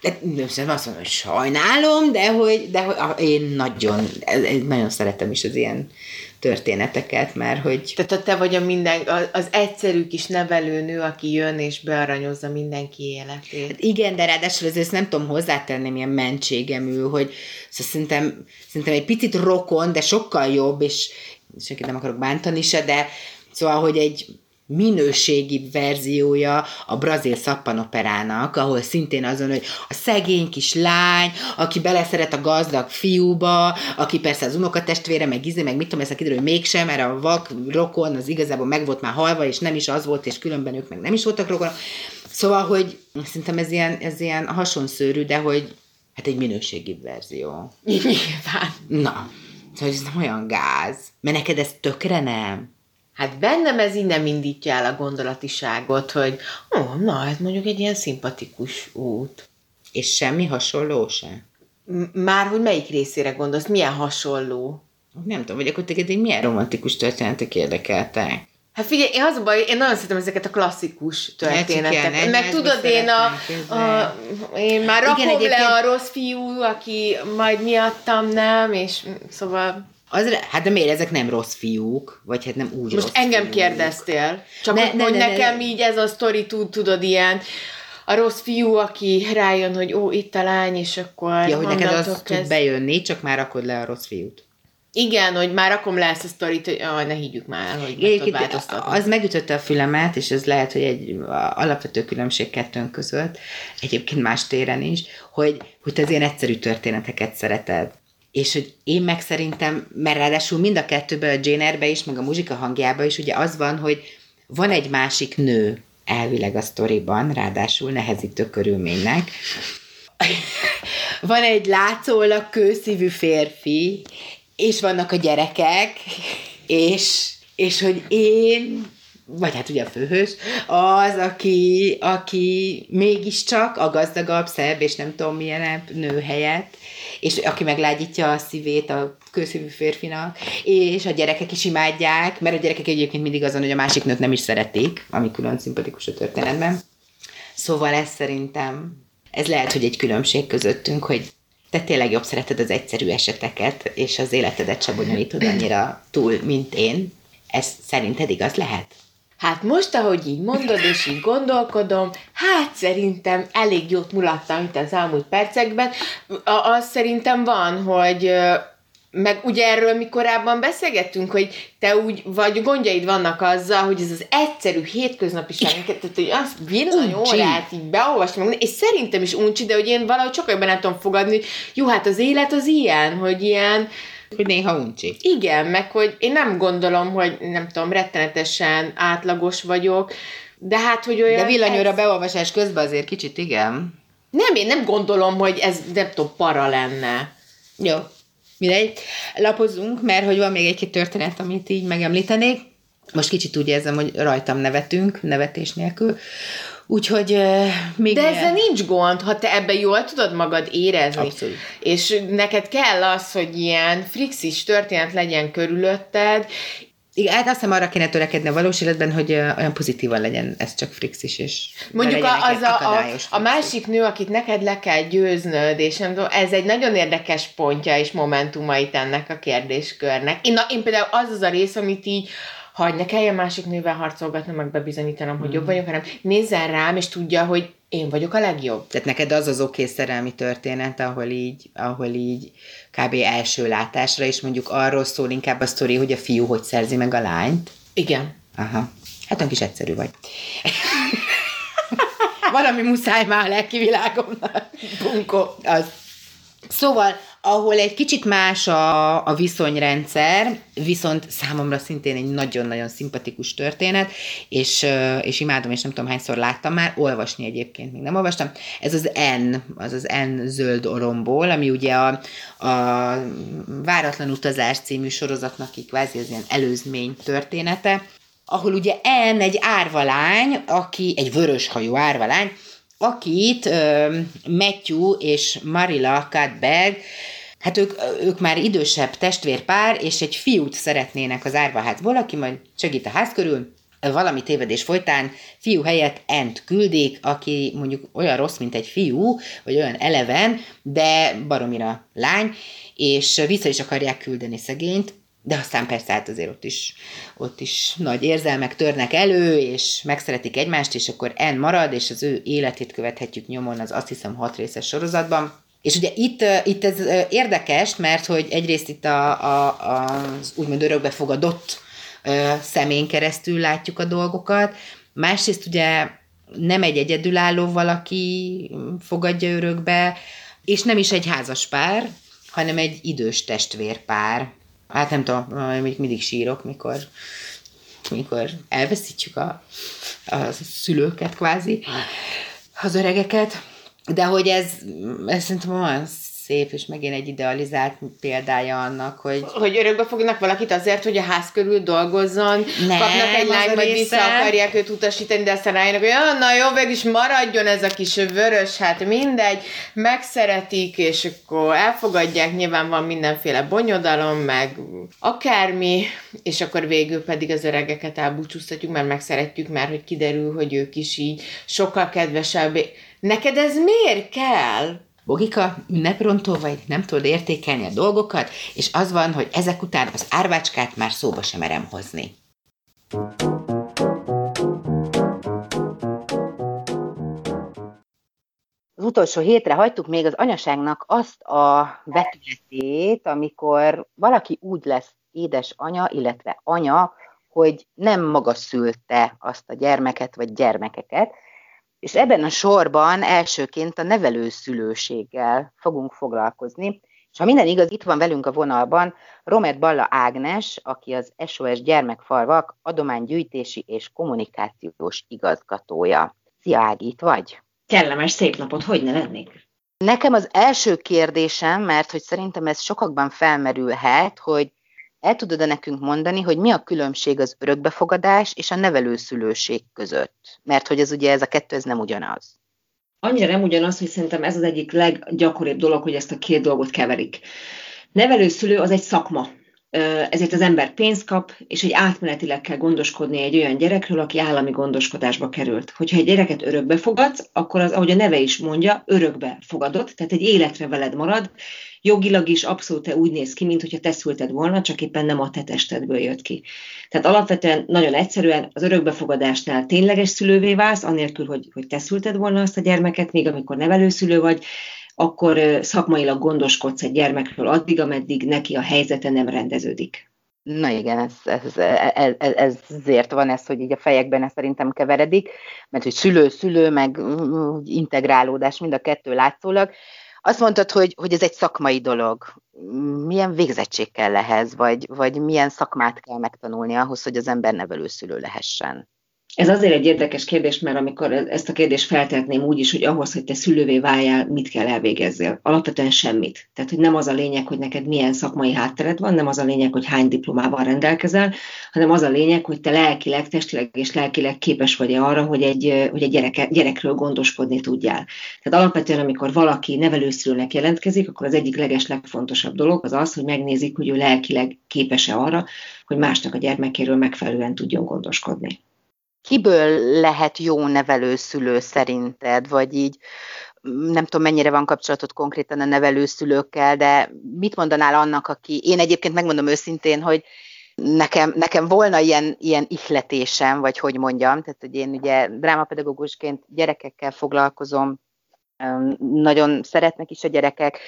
nem azt mondom, hogy sajnálom, de hogy, de hogy én nagyon, nagyon szeretem is az ilyen történeteket, mert hogy... Tehát te vagy a minden, az egyszerű kis nevelőnő, aki jön és bearanyozza mindenki életét. Hát igen, de ráadásul ezt nem tudom hozzátenni, milyen mentségemű, hogy szóval szerintem, szerintem egy picit rokon, de sokkal jobb, és senkit nem akarok bántani se, de szóval, hogy egy minőségi verziója a brazil szappanoperának, ahol szintén azon, hogy a szegény kis lány, aki beleszeret a gazdag fiúba, aki persze az unokatestvére, meg izé, meg mit tudom, ezt kiderül, hogy mégsem, mert a vak rokon az igazából meg volt már halva, és nem is az volt, és különben ők meg nem is voltak rokon. Szóval, hogy szerintem ez ilyen, ez ilyen hasonszőrű, de hogy hát egy minőségi verzió. Nyilván. Na, szóval ez nem olyan gáz. Mert neked ez tökre nem. Hát bennem ez innen indítja el a gondolatiságot, hogy ó, oh, na, ez mondjuk egy ilyen szimpatikus út. És semmi hasonló se? Már, hogy melyik részére gondolsz, milyen hasonló? Nem tudom, hogy akkor téged egy milyen romantikus történetek érdekeltek? Hát figyelj, én az a baj, én nagyon szeretem ezeket a klasszikus történeteket. Meg tudod, én a, a, én már rakom Igen, le a rossz fiú, aki majd miattam nem, és szóval... Az, hát de miért ezek nem rossz fiúk? Vagy hát nem úgy Most rossz engem fiúk. kérdeztél. Csak ne, hogy, ne, hogy ne, nekem ne, így ez a sztori tud, tudod, ilyen a rossz fiú, aki rájön, hogy ó, itt a lány, és akkor Ja, hogy neked az kezd... tud bejönni, csak már rakod le a rossz fiút. Igen, hogy már rakom le ezt a sztorit, hogy ah, ne higgyük már, hogy meg tudod változtatni. az megütötte a fülemet, és ez lehet, hogy egy alapvető különbség kettőnk között, egyébként más téren is, hogy, hogy te az ilyen egyszerű történeteket szereted. És hogy én meg szerintem, mert ráadásul mind a kettőben, a Jane Eyre-be is, meg a muzsika hangjában is, ugye az van, hogy van egy másik nő elvileg a sztoriban, ráadásul nehezítő körülménynek, van egy látszólag kőszívű férfi, és vannak a gyerekek, és, és hogy én, vagy hát ugye a főhős, az, aki, aki mégiscsak a gazdagabb, szebb, és nem tudom milyen nő helyett, és aki meglágyítja a szívét a kőszívű férfinak, és a gyerekek is imádják, mert a gyerekek egyébként mindig azon, hogy a másik nőt nem is szeretik, ami külön szimpatikus a történetben. Szóval ez szerintem, ez lehet, hogy egy különbség közöttünk, hogy te tényleg jobb szereted az egyszerű eseteket, és az életedet se bonyolítod annyira túl, mint én. Ez szerinted igaz lehet? Hát most, ahogy így mondod, és így gondolkodom, hát szerintem elég jót mulattam itt az elmúlt percekben. Az szerintem van, hogy meg ugye erről mi korábban beszélgettünk, hogy te úgy, vagy gondjaid vannak azzal, hogy ez az egyszerű hétköznapiság, tehát hogy azt bizony órát így beolvasni, meg, és szerintem is uncsi, de hogy én valahogy sokkal jobban nem tudom fogadni, hogy jó, hát az élet az ilyen, hogy ilyen, hogy néha uncsi. Igen, meg hogy én nem gondolom, hogy nem tudom, rettenetesen átlagos vagyok, de hát, hogy olyan... De villanyóra ez... beolvasás közben azért kicsit igen. Nem, én nem gondolom, hogy ez nem tudom, para lenne. Jó. Mindegy, lapozunk, mert hogy van még egy-két történet, amit így megemlítenék. Most kicsit úgy érzem, hogy rajtam nevetünk, nevetés nélkül. Úgyhogy uh, még De ezzel nincs gond, ha te ebben jól tudod magad érezni. Abszolút. És neked kell az, hogy ilyen frixis történet legyen körülötted, igen, hát azt hiszem arra kéne törekedni a valós életben, hogy olyan pozitívan legyen ez csak frixis, és Mondjuk a, az a, a, a másik nő, akit neked le kell győznöd, és nem tudom, ez egy nagyon érdekes pontja és momentumait ennek a kérdéskörnek. Én, na, én például az az a rész, amit így hogy ne kelljen másik nővel harcolgatnom, meg bebizonyítanom, hogy mm. jobb vagyok, hanem nézzen rám, és tudja, hogy én vagyok a legjobb. Tehát neked az az oké szerelmi történet, ahol így, ahol így kb. első látásra, és mondjuk arról szól inkább a sztori, hogy a fiú hogy szerzi meg a lányt. Igen. Aha. Hát olyan kis egyszerű vagy. Valami muszáj már a lelki világomnak. Bunko. Az. Szóval ahol egy kicsit más a, a viszonyrendszer, viszont számomra szintén egy nagyon-nagyon szimpatikus történet, és, és imádom, és nem tudom hányszor láttam már, olvasni egyébként még nem olvastam. Ez az N, az az N zöld oromból, ami ugye a, a Váratlan utazás című sorozatnak így kvázi az ilyen előzmény története, ahol ugye N egy árvalány, aki egy vöröshajú árvalány, akit Matthew és Marilla Katberg Hát ők, ők már idősebb testvérpár, és egy fiút szeretnének az árvaházból, aki majd segít a ház körül, valami tévedés folytán fiú helyett Ent küldik, aki mondjuk olyan rossz, mint egy fiú, vagy olyan eleven, de baromira lány, és vissza is akarják küldeni szegényt, de aztán persze hát azért ott is, ott is nagy érzelmek törnek elő, és megszeretik egymást, és akkor En marad, és az ő életét követhetjük nyomon az azt hiszem hat részes sorozatban. És ugye itt, itt ez érdekes, mert hogy egyrészt itt a, a, az úgymond örökbefogadott szemén keresztül látjuk a dolgokat, másrészt ugye nem egy egyedülálló valaki fogadja örökbe, és nem is egy házas pár, hanem egy idős testvérpár. Hát nem tudom, mindig sírok, mikor, mikor elveszítjük a, a szülőket kvázi, az öregeket. De hogy ez, ez szerintem olyan szép, és megint egy idealizált példája annak, hogy... Hogy örökbe fognak valakit azért, hogy a ház körül dolgozzon, nem, kapnak egy lány, majd vissza akarják őt utasítani, de aztán rájönnek, hogy ah, na jó, végül is maradjon ez a kis vörös, hát mindegy, megszeretik, és akkor elfogadják, nyilván van mindenféle bonyodalom, meg akármi, és akkor végül pedig az öregeket elbúcsúztatjuk, mert megszeretjük, mert hogy kiderül, hogy ők is így sokkal kedvesebb. Neked ez miért kell? Bogika, ünneprontó vagy, nem tudod értékelni a dolgokat, és az van, hogy ezek után az árvácskát már szóba sem merem hozni. az utolsó hétre hagytuk még az anyaságnak azt a vetületét, amikor valaki úgy lesz édes anya, illetve anya, hogy nem maga szülte azt a gyermeket vagy gyermekeket, és ebben a sorban elsőként a nevelőszülőséggel fogunk foglalkozni. És ha minden igaz, itt van velünk a vonalban Romet Balla Ágnes, aki az SOS Gyermekfalvak adománygyűjtési és kommunikációs igazgatója. Szia Ági, itt vagy? Kellemes szép napot, hogy ne lennék? Nekem az első kérdésem, mert hogy szerintem ez sokakban felmerülhet, hogy el tudod-e nekünk mondani, hogy mi a különbség az örökbefogadás és a nevelőszülőség között? Mert hogy ez ugye ez a kettő, ez nem ugyanaz. Annyira nem ugyanaz, hogy szerintem ez az egyik leggyakoribb dolog, hogy ezt a két dolgot keverik. Nevelőszülő az egy szakma ezért az ember pénzt kap, és egy átmenetileg kell gondoskodni egy olyan gyerekről, aki állami gondoskodásba került. Hogyha egy gyereket örökbe fogadsz, akkor az, ahogy a neve is mondja, örökbe fogadott, tehát egy életre veled marad, jogilag is abszolút úgy néz ki, mint te szülted volna, csak éppen nem a te testedből jött ki. Tehát alapvetően nagyon egyszerűen az örökbefogadásnál tényleges szülővé válsz, anélkül, hogy, hogy te szülted volna azt a gyermeket, még amikor nevelőszülő vagy, akkor szakmailag gondoskodsz egy gyermekről addig, ameddig neki a helyzete nem rendeződik. Na igen, ez, ez, ez, ez, ezért van ez, hogy így a fejekben ez szerintem keveredik, mert hogy szülő-szülő, meg integrálódás, mind a kettő látszólag. Azt mondtad, hogy, hogy ez egy szakmai dolog. Milyen végzettség kell ehhez, vagy, vagy milyen szakmát kell megtanulni ahhoz, hogy az ember nevelőszülő lehessen? Ez azért egy érdekes kérdés, mert amikor e- ezt a kérdést feltetném úgy is, hogy ahhoz, hogy te szülővé váljál, mit kell elvégezzél? Alapvetően semmit. Tehát, hogy nem az a lényeg, hogy neked milyen szakmai háttered van, nem az a lényeg, hogy hány diplomával rendelkezel, hanem az a lényeg, hogy te lelkileg, testileg és lelkileg képes vagy arra, hogy egy, hogy egy gyereke, gyerekről gondoskodni tudjál. Tehát alapvetően, amikor valaki nevelőszülőnek jelentkezik, akkor az egyik leges legfontosabb dolog az az, hogy megnézik, hogy ő lelkileg képes-e arra, hogy másnak a gyermekéről megfelelően tudjon gondoskodni kiből lehet jó nevelőszülő szerinted, vagy így nem tudom, mennyire van kapcsolatot konkrétan a nevelőszülőkkel, de mit mondanál annak, aki, én egyébként megmondom őszintén, hogy nekem, nekem volna ilyen, ilyen ihletésem, vagy hogy mondjam, tehát hogy én ugye drámapedagógusként gyerekekkel foglalkozom, nagyon szeretnek is a gyerekek,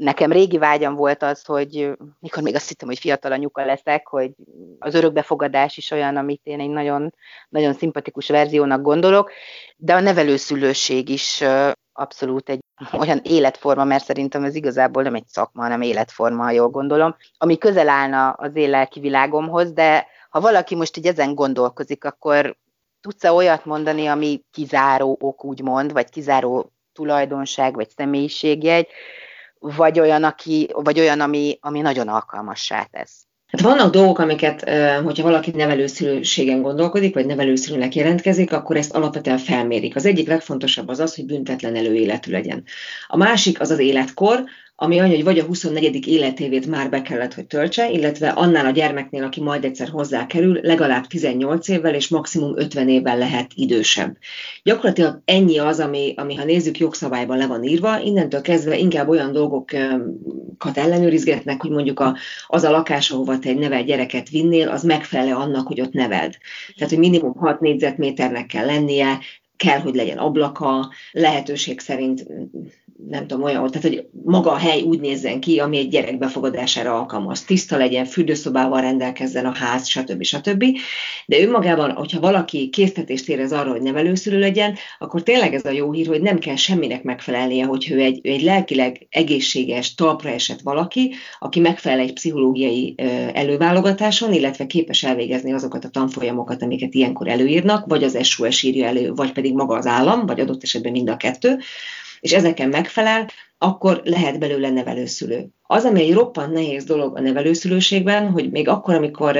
nekem régi vágyam volt az, hogy mikor még azt hittem, hogy fiatal anyuka leszek, hogy az örökbefogadás is olyan, amit én egy nagyon, nagyon szimpatikus verziónak gondolok, de a nevelőszülőség is abszolút egy olyan életforma, mert szerintem ez igazából nem egy szakma, hanem életforma, ha jól gondolom, ami közel állna az én lelki világomhoz, de ha valaki most így ezen gondolkozik, akkor tudsz-e olyat mondani, ami kizáró ok, úgymond, vagy kizáró tulajdonság, vagy személyiségjegy, vagy olyan, aki, vagy olyan ami, ami nagyon alkalmassá tesz. Hát vannak dolgok, amiket, hogyha valaki nevelőszülőségen gondolkodik, vagy nevelőszülőnek jelentkezik, akkor ezt alapvetően felmérik. Az egyik legfontosabb az az, hogy büntetlen előéletű legyen. A másik az az életkor, ami annyi, hogy vagy a 24. életévét már be kellett, hogy töltse, illetve annál a gyermeknél, aki majd egyszer hozzá kerül, legalább 18 évvel és maximum 50 évvel lehet idősebb. Gyakorlatilag ennyi az, ami, ami ha nézzük, jogszabályban le van írva, innentől kezdve inkább olyan dolgokat ellenőrizgetnek, hogy mondjuk a, az a lakás, ahova te egy nevelt gyereket vinnél, az megfelel annak, hogy ott neveld. Tehát, hogy minimum 6 négyzetméternek kell lennie, kell, hogy legyen ablaka, lehetőség szerint nem tudom, olyan, tehát hogy maga a hely úgy nézzen ki, ami egy gyerek befogadására alkalmaz. Tiszta legyen, fürdőszobával rendelkezzen a ház, stb. stb. De önmagában, hogyha valaki késztetést érez arra, hogy nevelőszülő legyen, akkor tényleg ez a jó hír, hogy nem kell semminek megfelelnie, hogy ő egy, egy lelkileg egészséges, talpra esett valaki, aki megfelel egy pszichológiai előválogatáson, illetve képes elvégezni azokat a tanfolyamokat, amiket ilyenkor előírnak, vagy az SOS írja elő, vagy pedig maga az állam, vagy adott esetben mind a kettő és ezeken megfelel, akkor lehet belőle nevelőszülő. Az, ami egy roppant nehéz dolog a nevelőszülőségben, hogy még akkor, amikor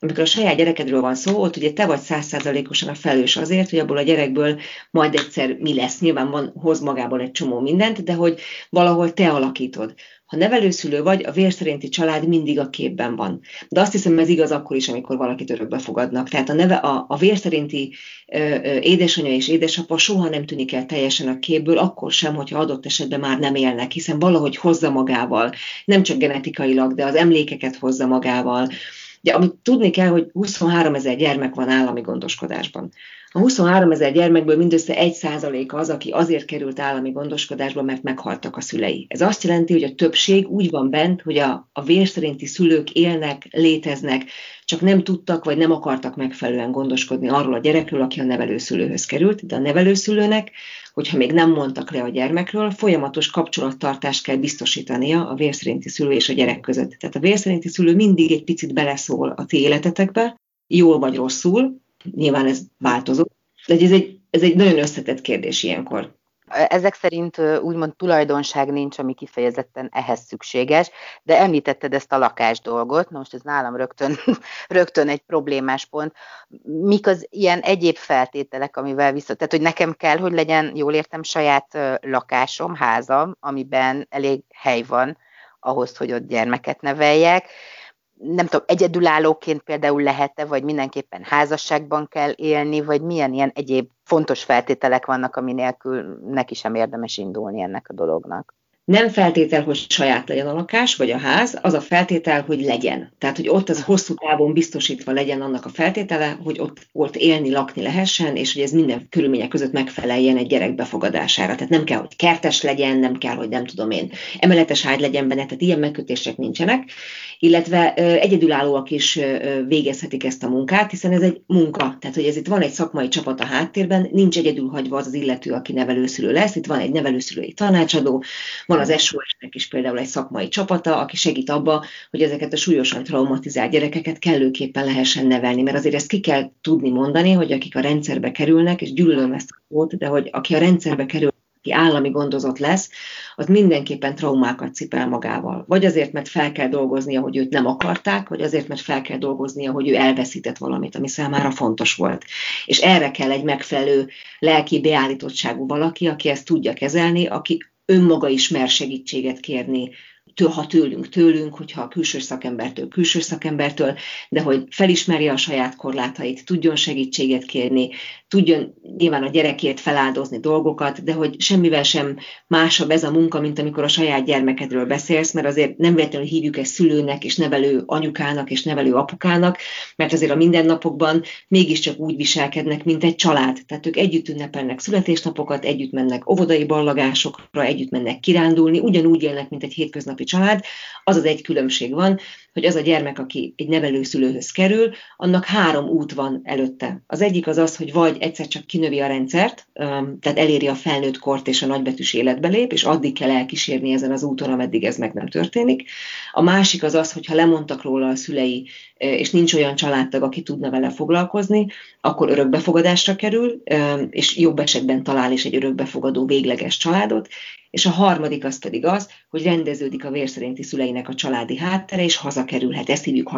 amikor a saját gyerekedről van szó, ott ugye te vagy százszázalékosan a felős azért, hogy abból a gyerekből majd egyszer mi lesz. Nyilván van, hoz magából egy csomó mindent, de hogy valahol te alakítod. Ha nevelőszülő vagy, a vérszerinti család mindig a képben van. De azt hiszem, ez igaz akkor is, amikor valakit örökbe fogadnak. Tehát a, neve, a, a vérszerinti ö, ö, édesanyja és édesapa soha nem tűnik el teljesen a képből, akkor sem, hogyha adott esetben már nem élnek, hiszen valahogy hozza magával, nem csak genetikailag, de az emlékeket hozza magával. De amit tudni kell, hogy 23 ezer gyermek van állami gondoskodásban. A 23 ezer gyermekből mindössze 1 százaléka az, aki azért került állami gondoskodásba, mert meghaltak a szülei. Ez azt jelenti, hogy a többség úgy van bent, hogy a, a vér szülők élnek, léteznek, csak nem tudtak vagy nem akartak megfelelően gondoskodni arról a gyerekről, aki a nevelőszülőhöz került, de a nevelőszülőnek, hogyha még nem mondtak le a gyermekről, folyamatos kapcsolattartást kell biztosítania a vérszerinti szülő és a gyerek között. Tehát a vérszerinti szülő mindig egy picit beleszól a ti életetekbe, jól vagy rosszul, nyilván ez változó, de ez egy, ez egy nagyon összetett kérdés ilyenkor. Ezek szerint úgymond tulajdonság nincs, ami kifejezetten ehhez szükséges, de említetted ezt a lakás dolgot, na most ez nálam rögtön, rögtön egy problémás pont. Mik az ilyen egyéb feltételek, amivel vissza, tehát hogy nekem kell, hogy legyen, jól értem, saját lakásom, házam, amiben elég hely van ahhoz, hogy ott gyermeket neveljek, nem tudom, egyedülállóként például lehet-e, vagy mindenképpen házasságban kell élni, vagy milyen ilyen egyéb fontos feltételek vannak, ami nélkül neki sem érdemes indulni ennek a dolognak. Nem feltétel, hogy saját legyen a lakás, vagy a ház, az a feltétel, hogy legyen. Tehát, hogy ott az hosszú távon biztosítva legyen annak a feltétele, hogy ott, ott élni, lakni lehessen, és hogy ez minden körülmények között megfeleljen egy gyerek befogadására. Tehát nem kell, hogy kertes legyen, nem kell, hogy nem tudom én, emeletes ágy legyen benne, tehát ilyen megkötések nincsenek, illetve egyedülállóak is végezhetik ezt a munkát, hiszen ez egy munka, tehát hogy ez itt van egy szakmai csapat a háttérben, nincs egyedül hagyva az az illető, aki nevelőszülő lesz, itt van egy nevelőszülői tanácsadó, van az SOS-nek is például egy szakmai csapata, aki segít abba, hogy ezeket a súlyosan traumatizált gyerekeket kellőképpen lehessen nevelni, mert azért ezt ki kell tudni mondani, hogy akik a rendszerbe kerülnek, és gyűlölöm ezt a szót, de hogy aki a rendszerbe kerül, aki állami gondozott lesz, az mindenképpen traumákat cipel magával. Vagy azért, mert fel kell dolgoznia, hogy őt nem akarták, vagy azért, mert fel kell dolgoznia, hogy ő elveszített valamit, ami számára fontos volt. És erre kell egy megfelelő lelki beállítottságú valaki, aki ezt tudja kezelni, aki önmaga is mer segítséget kérni ha tőlünk, tőlünk, hogyha a külső szakembertől, külső szakembertől, de hogy felismerje a saját korlátait, tudjon segítséget kérni, tudjon nyilván a gyerekért feláldozni dolgokat, de hogy semmivel sem másabb ez a munka, mint amikor a saját gyermekedről beszélsz, mert azért nem véletlenül hívjuk ezt szülőnek, és nevelő anyukának, és nevelő apukának, mert azért a mindennapokban mégiscsak úgy viselkednek, mint egy család. Tehát ők együtt ünnepelnek születésnapokat, együtt mennek óvodai ballagásokra, együtt mennek kirándulni, ugyanúgy élnek, mint egy hétköznapi család, az az egy különbség van, hogy az a gyermek, aki egy nevelőszülőhöz kerül, annak három út van előtte. Az egyik az az, hogy vagy egyszer csak kinövi a rendszert, tehát eléri a felnőtt kort és a nagybetűs életbe lép, és addig kell elkísérni ezen az úton, ameddig ez meg nem történik. A másik az az, hogy ha lemondtak róla a szülei, és nincs olyan családtag, aki tudna vele foglalkozni, akkor örökbefogadásra kerül, és jobb esetben talál is egy örökbefogadó végleges családot, és a harmadik az pedig az, hogy rendeződik a vérszerinti szüleinek a családi háttere, és hazakerülhet. Ezt hívjuk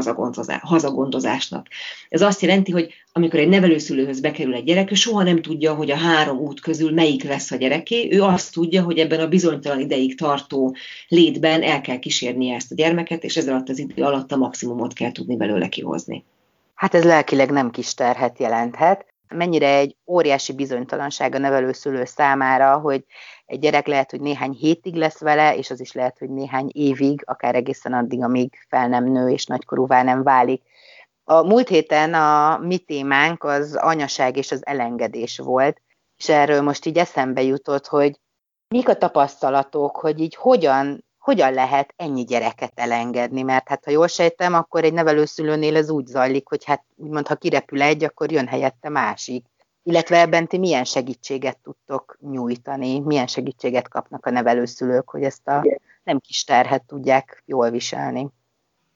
hazagondozásnak. Ez azt jelenti, hogy amikor egy nevelőszülőhöz bekerül egy gyerek, ő soha nem tudja, hogy a három út közül melyik lesz a gyereké, ő azt tudja, hogy ebben a bizonytalan ideig tartó létben el kell kísérnie ezt a gyermeket, és ez alatt az idő alatt a maximumot kell tudni belőle kihozni. Hát ez lelkileg nem kis terhet jelenthet. Mennyire egy óriási bizonytalanság a nevelőszülő számára, hogy egy gyerek lehet, hogy néhány hétig lesz vele, és az is lehet, hogy néhány évig, akár egészen addig, amíg fel nem nő és nagykorúvá nem válik. A múlt héten a mi témánk az anyaság és az elengedés volt, és erről most így eszembe jutott, hogy mik a tapasztalatok, hogy így hogyan, hogyan lehet ennyi gyereket elengedni, mert hát ha jól sejtem, akkor egy nevelőszülőnél ez úgy zajlik, hogy hát úgymond ha kirepül egy, akkor jön helyette másik illetve ebben ti milyen segítséget tudtok nyújtani, milyen segítséget kapnak a nevelőszülők, hogy ezt a nem kis terhet tudják jól viselni.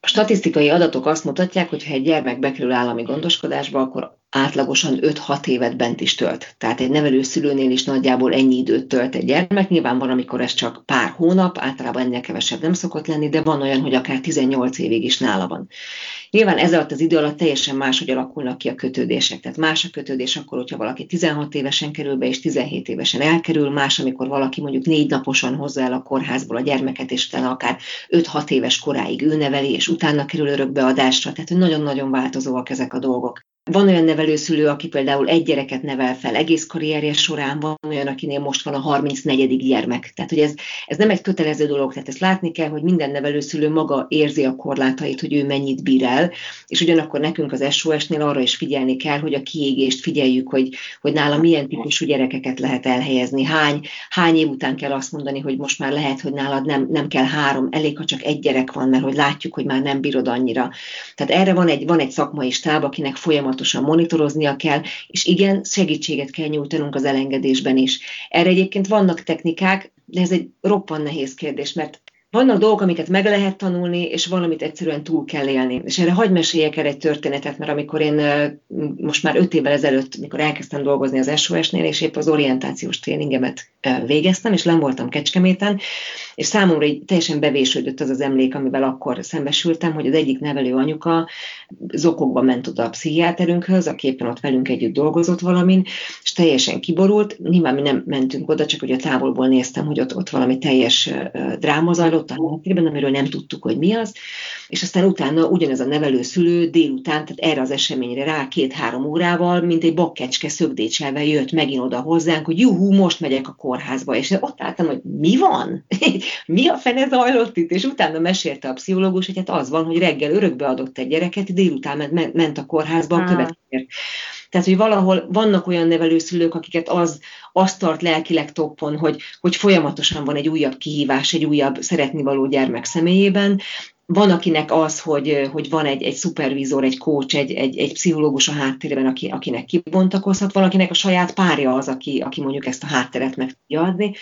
A statisztikai adatok azt mutatják, hogy ha egy gyermek bekerül állami gondoskodásba, akkor átlagosan 5-6 évet bent is tölt. Tehát egy nevelő szülőnél is nagyjából ennyi időt tölt egy gyermek. Nyilván van, amikor ez csak pár hónap, általában ennél kevesebb nem szokott lenni, de van olyan, hogy akár 18 évig is nála van. Nyilván ez alatt az idő alatt teljesen máshogy alakulnak ki a kötődések. Tehát más a kötődés akkor, hogyha valaki 16 évesen kerül be, és 17 évesen elkerül, más, amikor valaki mondjuk négy naposan hozza el a kórházból a gyermeket, és utána akár 5-6 éves koráig ő neveli, és utána kerül örökbeadásra. Tehát nagyon-nagyon változóak ezek a dolgok. Van olyan nevelőszülő, aki például egy gyereket nevel fel egész karrierje során, van olyan, akinél most van a 34. gyermek. Tehát, hogy ez, ez nem egy kötelező dolog, tehát ezt látni kell, hogy minden nevelőszülő maga érzi a korlátait, hogy ő mennyit bír el, és ugyanakkor nekünk az SOS-nél arra is figyelni kell, hogy a kiégést figyeljük, hogy, hogy nála milyen típusú gyerekeket lehet elhelyezni, hány, hány év után kell azt mondani, hogy most már lehet, hogy nálad nem, nem kell három, elég, ha csak egy gyerek van, mert hogy látjuk, hogy már nem bírod annyira. Tehát erre van egy, van egy szakmai stáb, akinek folyamat folyamatosan monitoroznia kell, és igen, segítséget kell nyújtanunk az elengedésben is. Erre egyébként vannak technikák, de ez egy roppan nehéz kérdés, mert vannak dolgok, amiket meg lehet tanulni, és valamit egyszerűen túl kell élni. És erre hagyj meséljek el egy történetet, mert amikor én most már öt évvel ezelőtt, mikor elkezdtem dolgozni az SOS-nél, és épp az orientációs tréningemet végeztem, és nem voltam Kecskeméten, és számomra így teljesen bevésődött az az emlék, amivel akkor szembesültem, hogy az egyik nevelő anyuka zokogba ment oda a pszichiáterünkhöz, aki éppen ott velünk együtt dolgozott valamin, és teljesen kiborult. Nyilván mi nem mentünk oda, csak hogy a távolból néztem, hogy ott, ott valami teljes dráma zajlott a háttérben, amiről nem tudtuk, hogy mi az. És aztán utána ugyanez a nevelő szülő délután, tehát erre az eseményre rá két-három órával, mint egy bakkecske szögdécselve jött megint oda hozzánk, hogy juhú, most megyek a kórházba. És ott álltam, hogy mi van? Mi a fene zajlott itt? És utána mesélte a pszichológus, hogy hát az van, hogy reggel örökbe adott egy gyereket, délután ment, ment a kórházba a következő. Tehát, hogy valahol vannak olyan nevelőszülők, akiket az, azt tart lelkileg toppon, hogy, hogy folyamatosan van egy újabb kihívás, egy újabb szeretnivaló gyermek személyében, van, akinek az, hogy, hogy van egy, egy szupervízor, egy coach, egy, egy, egy pszichológus a háttérben, aki, akinek kibontakozhat, valakinek a saját párja az, aki, aki mondjuk ezt a hátteret meg tudja adni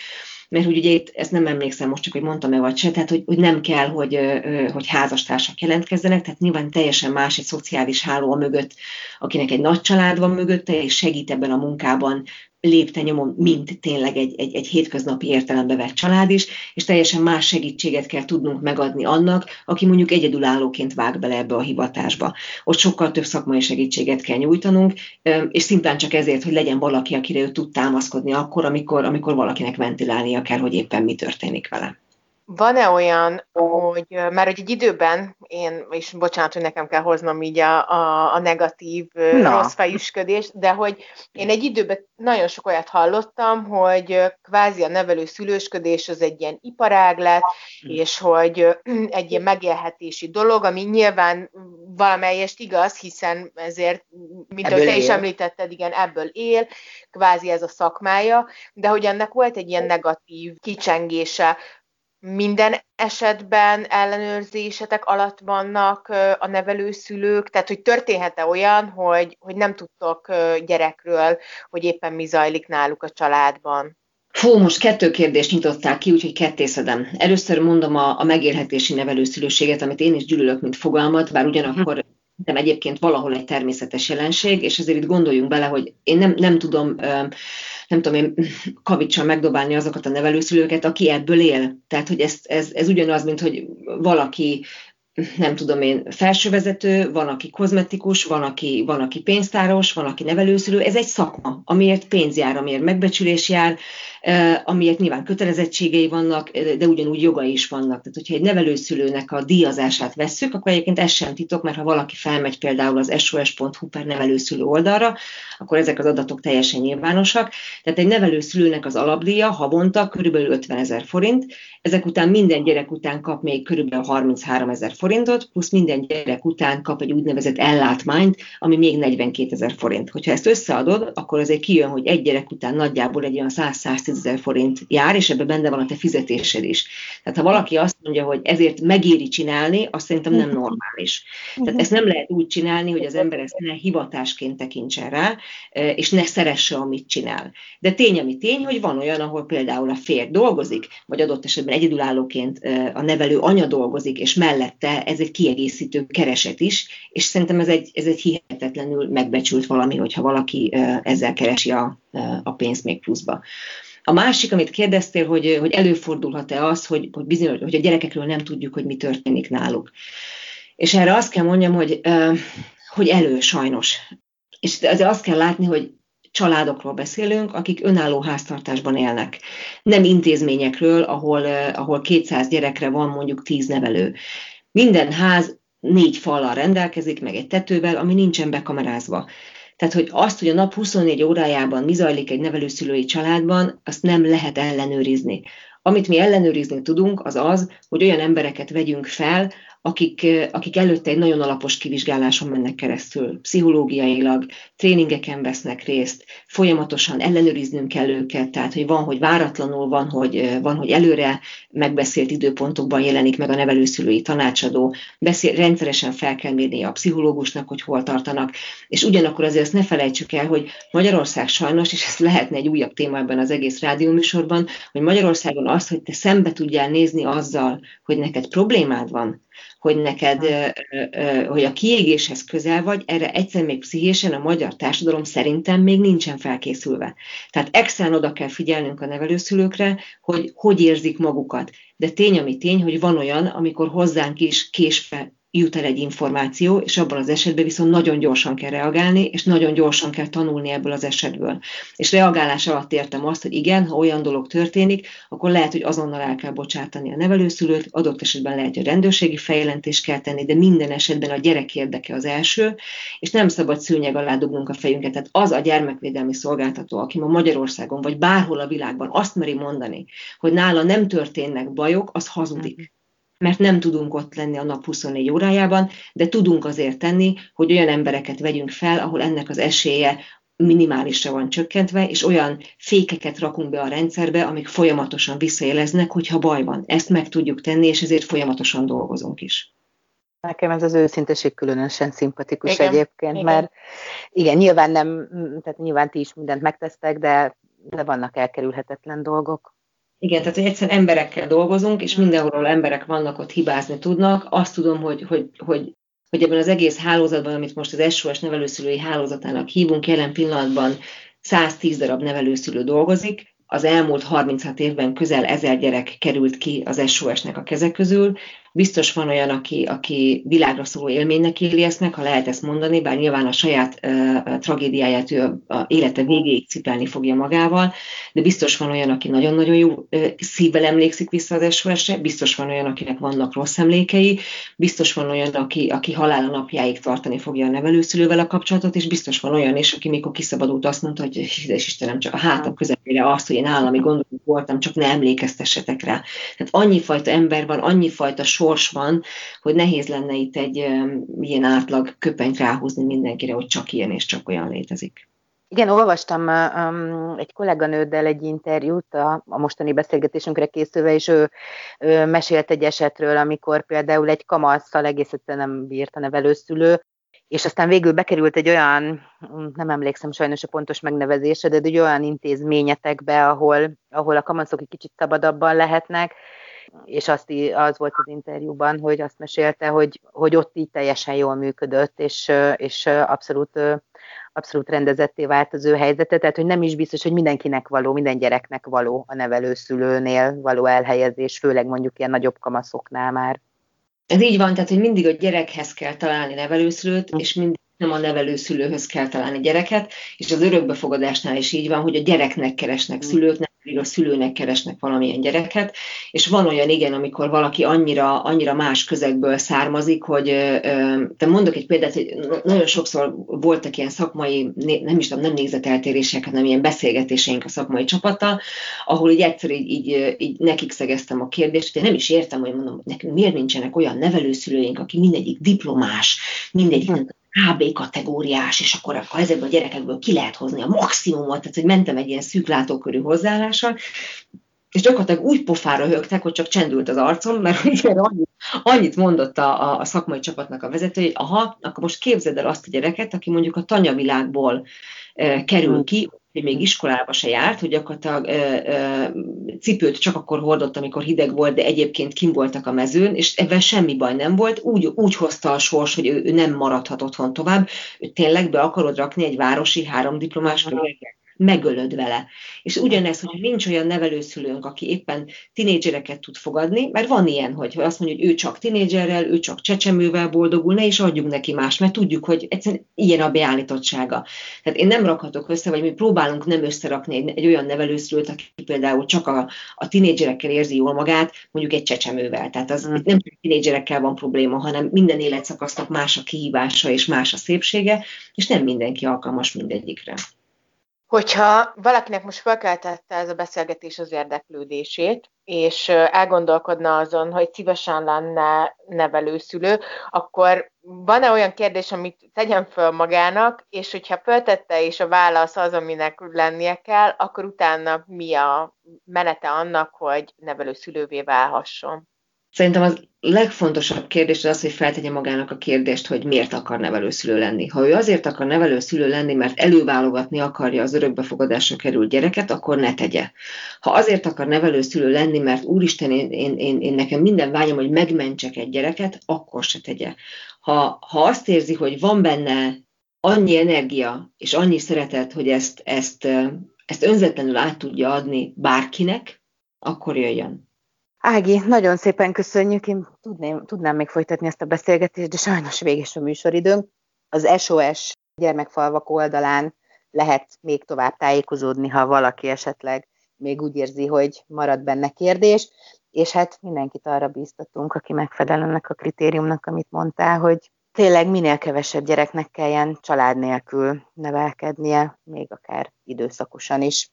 mert hogy ugye itt, ezt nem emlékszem most csak, hogy mondtam-e vagy se, tehát hogy, hogy nem kell, hogy, hogy házastársak jelentkezzenek, tehát nyilván teljesen más egy szociális háló a mögött, akinek egy nagy család van mögötte, és segít ebben a munkában, lépte nyomon, mint tényleg egy, egy, egy hétköznapi értelembe vett család is, és teljesen más segítséget kell tudnunk megadni annak, aki mondjuk egyedülállóként vág bele ebbe a hivatásba. Ott sokkal több szakmai segítséget kell nyújtanunk, és szintán csak ezért, hogy legyen valaki, akire ő tud támaszkodni akkor, amikor, amikor valakinek ventilálnia kell, hogy éppen mi történik vele. Van-e olyan, hogy, hogy egy időben, én, és bocsánat, hogy nekem kell hoznom így a, a, a negatív, Na. rossz fejüsködést, de hogy én egy időben nagyon sok olyat hallottam, hogy kvázi a nevelő szülősködés az egy ilyen iparág lett, hm. és hogy egy ilyen megélhetési dolog, ami nyilván valamelyest igaz, hiszen ezért, mint ebből ahogy te él. is említetted, igen, ebből él, kvázi ez a szakmája, de hogy ennek volt egy ilyen negatív kicsengése, minden esetben ellenőrzésetek alatt vannak a nevelőszülők, tehát hogy történhet-e olyan, hogy, hogy nem tudtok gyerekről, hogy éppen mi zajlik náluk a családban? Fú, most kettő kérdést nyitották ki, úgyhogy kettészedem. Először mondom a, a megélhetési nevelőszülőséget, amit én is gyűlölök, mint fogalmat, bár ugyanakkor nem egyébként valahol egy természetes jelenség, és azért itt gondoljunk bele, hogy én nem, nem tudom nem tudom én, kavicsal megdobálni azokat a nevelőszülőket, aki ebből él. Tehát, hogy ez, ez, ez ugyanaz, mint hogy valaki nem tudom én, felsővezető, van, aki kozmetikus, van aki, van, aki pénztáros, van, aki nevelőszülő. Ez egy szakma, amiért pénz jár, amiért megbecsülés jár, amiért nyilván kötelezettségei vannak, de ugyanúgy jogai is vannak. Tehát, hogyha egy nevelőszülőnek a díjazását vesszük, akkor egyébként ez sem titok, mert ha valaki felmegy például az sos.hu per nevelőszülő oldalra, akkor ezek az adatok teljesen nyilvánosak. Tehát egy nevelőszülőnek az alapdíja havonta körülbelül 50 ezer forint, ezek után minden gyerek után kap még körülbelül 33 ezer forintot, plusz minden gyerek után kap egy úgynevezett ellátmányt, ami még 42 ezer forint. Hogyha ezt összeadod, akkor azért kijön, hogy egy gyerek után nagyjából egy olyan 100-110 ezer forint jár, és ebben benne van a te fizetésed is. Tehát ha valaki azt mondja, hogy ezért megéri csinálni, azt szerintem nem normális. Tehát ezt nem lehet úgy csinálni, hogy az ember ezt ne hivatásként tekintsen rá, és ne szeresse, amit csinál. De tény, ami tény, hogy van olyan, ahol például a férj dolgozik, vagy adott esetben egyedülállóként a nevelő anya dolgozik, és mellette ez egy kiegészítő kereset is, és szerintem ez egy, ez egy hihetetlenül megbecsült valami, hogyha valaki ezzel keresi a, a pénzt még pluszba. A másik, amit kérdeztél, hogy, hogy előfordulhat-e az, hogy, hogy, bizony, hogy a gyerekekről nem tudjuk, hogy mi történik náluk. És erre azt kell mondjam, hogy, hogy elő sajnos. És azért azt kell látni, hogy családokról beszélünk, akik önálló háztartásban élnek. Nem intézményekről, ahol, ahol 200 gyerekre van mondjuk 10 nevelő. Minden ház négy fallal rendelkezik, meg egy tetővel, ami nincsen bekamerázva. Tehát, hogy azt, hogy a nap 24 órájában mi zajlik egy nevelőszülői családban, azt nem lehet ellenőrizni. Amit mi ellenőrizni tudunk, az az, hogy olyan embereket vegyünk fel, akik, akik előtte egy nagyon alapos kivizsgáláson mennek keresztül, pszichológiailag, tréningeken vesznek részt, folyamatosan ellenőriznünk kell őket, tehát hogy van, hogy váratlanul, van, hogy, van, hogy előre megbeszélt időpontokban jelenik meg a nevelőszülői tanácsadó, beszél, rendszeresen fel kell mérni a pszichológusnak, hogy hol tartanak, és ugyanakkor azért azt ne felejtsük el, hogy Magyarország sajnos, és ez lehetne egy újabb téma ebben az egész rádióműsorban, hogy Magyarországon az, hogy te szembe tudjál nézni azzal, hogy neked problémád van, hogy neked, hogy a kiégéshez közel vagy, erre egyszer még pszichésen a magyar társadalom szerintem még nincsen felkészülve. Tehát extrán oda kell figyelnünk a nevelőszülőkre, hogy hogy érzik magukat. De tény, ami tény, hogy van olyan, amikor hozzánk is késve jut el egy információ, és abban az esetben viszont nagyon gyorsan kell reagálni, és nagyon gyorsan kell tanulni ebből az esetből. És reagálás alatt értem azt, hogy igen, ha olyan dolog történik, akkor lehet, hogy azonnal el kell bocsátani a nevelőszülőt, adott esetben lehet, hogy rendőrségi fejjelentést kell tenni, de minden esetben a gyerek érdeke az első, és nem szabad szőnyeg alá dugnunk a fejünket. Tehát az a gyermekvédelmi szolgáltató, aki ma Magyarországon, vagy bárhol a világban azt meri mondani, hogy nála nem történnek bajok, az hazudik mert nem tudunk ott lenni a nap 24 órájában, de tudunk azért tenni, hogy olyan embereket vegyünk fel, ahol ennek az esélye minimálisra van csökkentve, és olyan fékeket rakunk be a rendszerbe, amik folyamatosan visszajeleznek, hogyha baj van. Ezt meg tudjuk tenni, és ezért folyamatosan dolgozunk is. Nekem ez az őszinteség különösen szimpatikus igen, egyébként, igen. mert igen, nyilván nem, tehát nyilván ti is mindent megtesztek, de, de vannak elkerülhetetlen dolgok. Igen, tehát hogy egyszerűen emberekkel dolgozunk, és mindenhol emberek vannak, ott hibázni tudnak. Azt tudom, hogy, hogy, hogy, hogy ebben az egész hálózatban, amit most az SOS nevelőszülői hálózatának hívunk, jelen pillanatban 110 darab nevelőszülő dolgozik, az elmúlt 36 évben közel ezer gyerek került ki az SOS-nek a kezek közül, Biztos van olyan, aki, aki világra szóló élménynek éli ezt meg, ha lehet ezt mondani, bár nyilván a saját uh, tragédiáját ő a, élete végéig cipelni fogja magával, de biztos van olyan, aki nagyon-nagyon jó uh, szívvel emlékszik vissza az SOS-re, biztos van olyan, akinek vannak rossz emlékei, biztos van olyan, aki, aki halála napjáig tartani fogja a nevelőszülővel a kapcsolatot, és biztos van olyan is, aki mikor kiszabadult azt mondta, hogy hízes Istenem, csak a hátam közepére azt, hogy én állami gondolatok voltam, csak ne emlékeztessetek rá. Tehát annyi fajta ember van, annyi fajta sors van, hogy nehéz lenne itt egy ilyen átlag köpenyt ráhúzni mindenkire, hogy csak ilyen és csak olyan létezik. Igen, olvastam um, egy kolléganőddel egy interjút a, a mostani beszélgetésünkre készülve, és ő, ő mesélt egy esetről, amikor például egy kamasszal egész egyszerűen nem bírt nevelőszülő, és aztán végül bekerült egy olyan, nem emlékszem sajnos a pontos megnevezésre, de egy olyan intézményetekbe, ahol, ahol a kamaszok egy kicsit szabadabban lehetnek, és azt, az volt az interjúban, hogy azt mesélte, hogy, hogy ott így teljesen jól működött, és, és abszolút, abszolút rendezetté vált az ő helyzete, tehát hogy nem is biztos, hogy mindenkinek való, minden gyereknek való a nevelőszülőnél való elhelyezés, főleg mondjuk ilyen nagyobb kamaszoknál már. Ez így van, tehát hogy mindig a gyerekhez kell találni nevelőszülőt, hm. és mindig nem a nevelőszülőhöz kell találni gyereket, és az örökbefogadásnál is így van, hogy a gyereknek keresnek hm. szülőt, nem pedig a szülőnek keresnek valamilyen gyereket, és van olyan igen, amikor valaki annyira, annyira más közegből származik, hogy te mondok egy példát, hogy nagyon sokszor voltak ilyen szakmai, nem is tudom, nem nézeteltérések, hanem ilyen beszélgetéseink a szakmai csapattal, ahol így egyszer így, így, így nekik szegeztem a kérdést, hogy én nem is értem, hogy mondom, nekünk miért nincsenek olyan nevelőszülőink, aki mindegyik diplomás, mindegyiknek KB. kategóriás, és akkor, akkor ezekből a gyerekekből ki lehet hozni a maximumot, tehát hogy mentem egy ilyen szűk látókörű hozzáállással, és gyakorlatilag úgy pofára högtek, hogy csak csendült az arcom, mert annyit, annyit mondott a, a szakmai csapatnak a vezető, hogy aha, akkor most képzeld el azt a gyereket, aki mondjuk a tanyavilágból e, kerül ki, hogy még iskolába se járt, hogy gyakorlatilag ö, ö, cipőt csak akkor hordott, amikor hideg volt, de egyébként kim voltak a mezőn, és ebben semmi baj nem volt. Úgy, úgy hozta a sors, hogy ő, ő nem maradhat otthon tovább. Ő tényleg be akarod rakni egy városi három diplomás megölöd vele. És ugyanez, hogy nincs olyan nevelőszülőnk, aki éppen tinédzsereket tud fogadni, mert van ilyen, hogy azt mondja, hogy ő csak tinédzserrel, ő csak csecsemővel boldogul, ne is adjunk neki más, mert tudjuk, hogy egyszerűen ilyen a beállítottsága. Tehát én nem rakhatok össze, vagy mi próbálunk nem összerakni egy, egy olyan nevelőszülőt, aki például csak a, a tinédzserekkel érzi jól magát, mondjuk egy csecsemővel. Tehát az hmm. nem csak tinédzserekkel van probléma, hanem minden életszakasznak más a kihívása és más a szépsége, és nem mindenki alkalmas mindegyikre. Hogyha valakinek most felkeltette ez a beszélgetés az érdeklődését, és elgondolkodna azon, hogy szívesen lenne nevelőszülő, akkor van-e olyan kérdés, amit tegyen föl magának, és hogyha föltette, és a válasz az, aminek lennie kell, akkor utána mi a menete annak, hogy nevelőszülővé válhasson? Szerintem az legfontosabb kérdés az hogy feltegye magának a kérdést, hogy miért akar nevelőszülő lenni. Ha ő azért akar nevelőszülő lenni, mert előválogatni akarja az örökbefogadásra került gyereket, akkor ne tegye. Ha azért akar nevelőszülő lenni, mert úristen, én, én, én, én nekem minden vágyom, hogy megmentsek egy gyereket, akkor se tegye. Ha, ha azt érzi, hogy van benne annyi energia és annyi szeretet, hogy ezt, ezt, ezt önzetlenül át tudja adni bárkinek, akkor jöjjön. Ági, nagyon szépen köszönjük. Én tudném, tudnám még folytatni ezt a beszélgetést, de sajnos véges a műsoridőnk. Az SOS gyermekfalvak oldalán lehet még tovább tájékozódni, ha valaki esetleg még úgy érzi, hogy marad benne kérdés, és hát mindenkit arra bíztatunk, aki megfelel ennek a kritériumnak, amit mondtál, hogy tényleg minél kevesebb gyereknek kelljen család nélkül nevelkednie, még akár időszakosan is.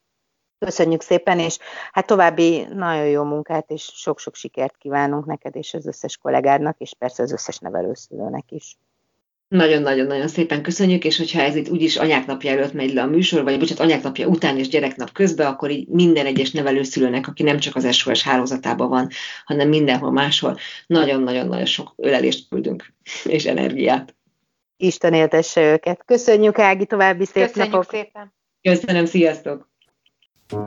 Köszönjük szépen, és hát további nagyon jó munkát, és sok-sok sikert kívánunk neked és az összes kollégádnak, és persze az összes nevelőszülőnek is. Nagyon-nagyon-nagyon szépen köszönjük, és hogyha ez itt úgyis anyák napja előtt megy le a műsor, vagy bocsánat, anyák napja után és gyereknap közben, akkor így minden egyes nevelőszülőnek, aki nem csak az SOS hálózatában van, hanem mindenhol máshol, nagyon-nagyon-nagyon sok ölelést küldünk, és energiát. Isten éltesse őket. Köszönjük, Ági, további szép Köszönjük napok. szépen. Köszönöm, sziasztok! Én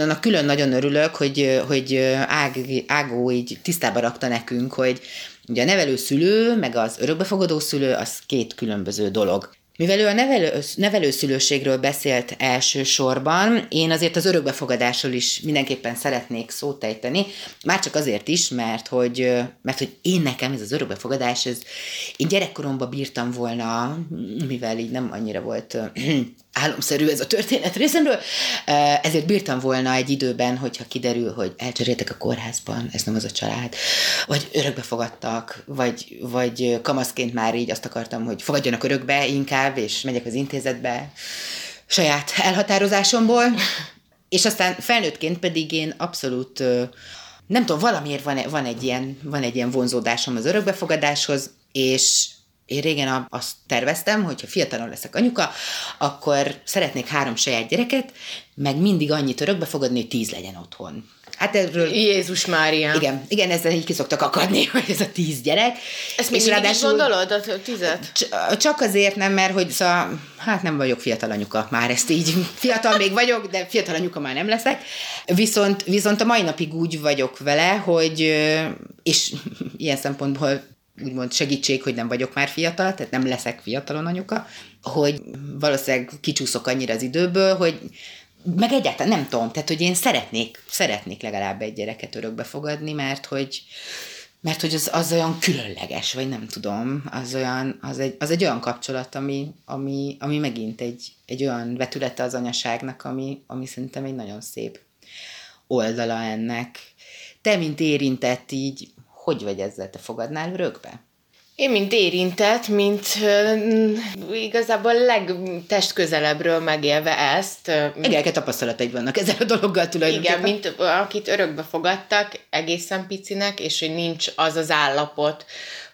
annak külön nagyon örülök, hogy, hogy Ág, Ágó így tisztába rakta nekünk, hogy ugye a nevelő szülő, meg az örökbefogadó szülő, az két különböző dolog. Mivel ő a nevelő, nevelőszülőségről beszélt elsősorban, én azért az örökbefogadásról is mindenképpen szeretnék szót ejteni, már csak azért is, mert hogy, mert hogy én nekem ez az örökbefogadás, ez, én gyerekkoromban bírtam volna, mivel így nem annyira volt álomszerű ez a történet részemről, ezért bírtam volna egy időben, hogyha kiderül, hogy elcseréltek a kórházban, ez nem az a család, vagy örökbe fogadtak, vagy, vagy kamaszként már így azt akartam, hogy fogadjanak örökbe inkább, és megyek az intézetbe saját elhatározásomból, és aztán felnőttként pedig én abszolút nem tudom, valamiért van, van, egy ilyen, van egy ilyen vonzódásom az örökbefogadáshoz, és én régen azt terveztem, hogy ha fiatalon leszek anyuka, akkor szeretnék három saját gyereket, meg mindig annyit örökbe fogadni, hogy tíz legyen otthon. Hát erről... Jézus Mária. Igen, igen, ezzel így kiszoktak akadni, hogy ez a tíz gyerek. Ezt még ráadásul... gondolod, a tizet? Csak azért nem, mert hogy szóval, hát nem vagyok fiatal anyuka, már ezt így, fiatal még vagyok, de fiatal anyuka már nem leszek. Viszont, viszont a mai napig úgy vagyok vele, hogy, és ilyen szempontból úgymond segítség, hogy nem vagyok már fiatal, tehát nem leszek fiatalon anyuka, hogy valószínűleg kicsúszok annyira az időből, hogy meg egyáltalán nem tudom, tehát hogy én szeretnék, szeretnék legalább egy gyereket örökbe fogadni, mert hogy, mert hogy az, az olyan különleges, vagy nem tudom, az, olyan, az, egy, az egy olyan kapcsolat, ami, ami, ami megint egy, egy olyan vetülete az anyaságnak, ami, ami szerintem egy nagyon szép oldala ennek. Te, mint érintett, így hogy vagy ezzel? Te fogadnál örökbe? Én, mint érintett, mint uh, igazából legtestközelebbről megélve ezt. Egelke tapasztalataid vannak ezzel a dologgal tulajdonképpen. Igen, mint akit örökbe fogadtak, egészen picinek, és hogy nincs az az állapot,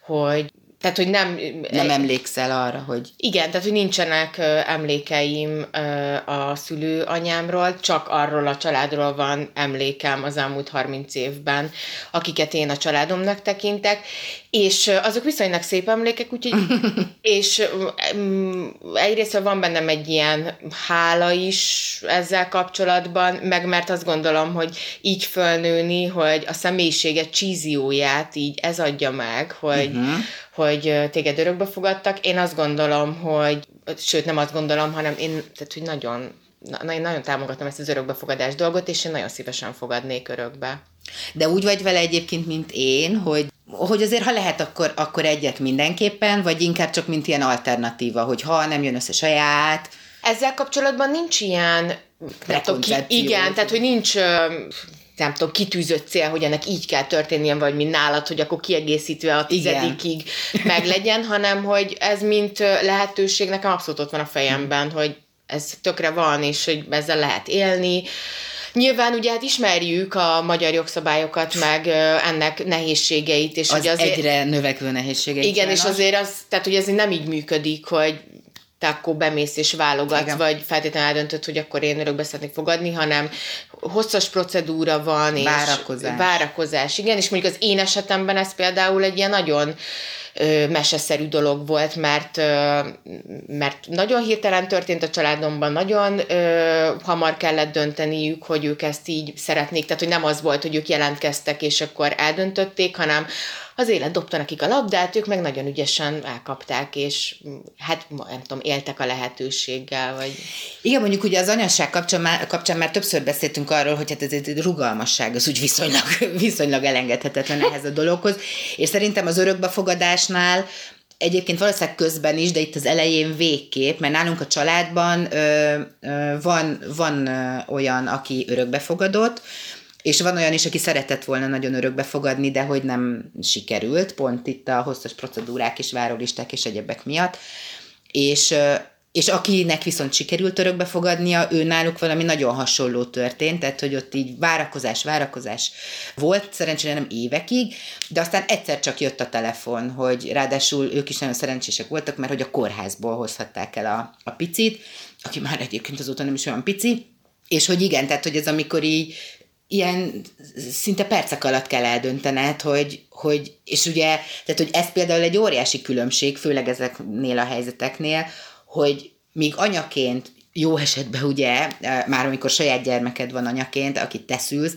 hogy tehát, hogy nem... Nem emlékszel arra, hogy... Igen, tehát, hogy nincsenek emlékeim a szülőanyámról, csak arról a családról van emlékem az elmúlt 30 évben, akiket én a családomnak tekintek, és azok viszonylag szép emlékek, úgyhogy, és egyrészt van bennem egy ilyen hála is ezzel kapcsolatban, meg mert azt gondolom, hogy így fölnőni, hogy a személyiséget csízióját így ez adja meg, hogy, uh-huh. hogy téged örökbe fogadtak. Én azt gondolom, hogy, sőt nem azt gondolom, hanem én, tehát hogy nagyon na, én nagyon támogatom ezt az örökbefogadás dolgot, és én nagyon szívesen fogadnék örökbe. De úgy vagy vele egyébként, mint én, hogy hogy azért, ha lehet, akkor, akkor egyet mindenképpen, vagy inkább csak mint ilyen alternatíva, hogy ha nem jön össze saját. Ezzel kapcsolatban nincs ilyen, nem tudom, ki, igen, tehát hogy nincs nem tudom, kitűzött cél, hogy ennek így kell történnie, vagy mint nálad, hogy akkor kiegészítve a tizedikig meg legyen, hanem hogy ez mint lehetőség nekem abszolút ott van a fejemben, hogy ez tökre van, és hogy ezzel lehet élni. Nyilván ugye hát ismerjük a magyar jogszabályokat, meg ennek nehézségeit. És az ugye azért, egyre növekvő nehézségeit. Igen, és azért az, tehát hogy ez nem így működik, hogy te akkor bemész és válogatsz, Igen. vagy feltétlenül eldöntöd, hogy akkor én örökbe szeretnék fogadni, hanem hosszas procedúra van, és várakozás. várakozás. Igen, és mondjuk az én esetemben ez például egy ilyen nagyon meseszerű dolog volt, mert, mert nagyon hirtelen történt a családomban, nagyon hamar kellett dönteniük, hogy ők ezt így szeretnék, tehát hogy nem az volt, hogy ők jelentkeztek, és akkor eldöntötték, hanem az élet dobta nekik a labdát, ők meg nagyon ügyesen elkapták, és hát nem tudom, éltek a lehetőséggel, vagy... Igen, mondjuk ugye az anyasság kapcsán már, kapcsán már többször beszéltünk arról, hogy hát ez egy rugalmasság, az úgy viszonylag, viszonylag elengedhetetlen ehhez a dologhoz, és szerintem az örökbefogadásnál Egyébként valószínűleg közben is, de itt az elején végképp, mert nálunk a családban ö, ö, van, van ö, olyan, aki örökbefogadott, és van olyan is, aki szeretett volna nagyon örökbe fogadni, de hogy nem sikerült, pont itt a hosszas procedúrák és várólisták és egyebek miatt. És, és akinek viszont sikerült örökbe fogadnia, ő náluk valami nagyon hasonló történt, tehát hogy ott így várakozás, várakozás volt, szerencsére nem évekig, de aztán egyszer csak jött a telefon, hogy ráadásul ők is nagyon szerencsések voltak, mert hogy a kórházból hozhatták el a, a picit, aki már egyébként azóta nem is olyan pici, és hogy igen, tehát hogy ez amikor így ilyen szinte percek alatt kell eldöntened, hogy, hogy és ugye, tehát hogy ez például egy óriási különbség, főleg ezeknél a helyzeteknél, hogy míg anyaként jó esetben ugye, már amikor saját gyermeked van anyaként, akit teszülsz,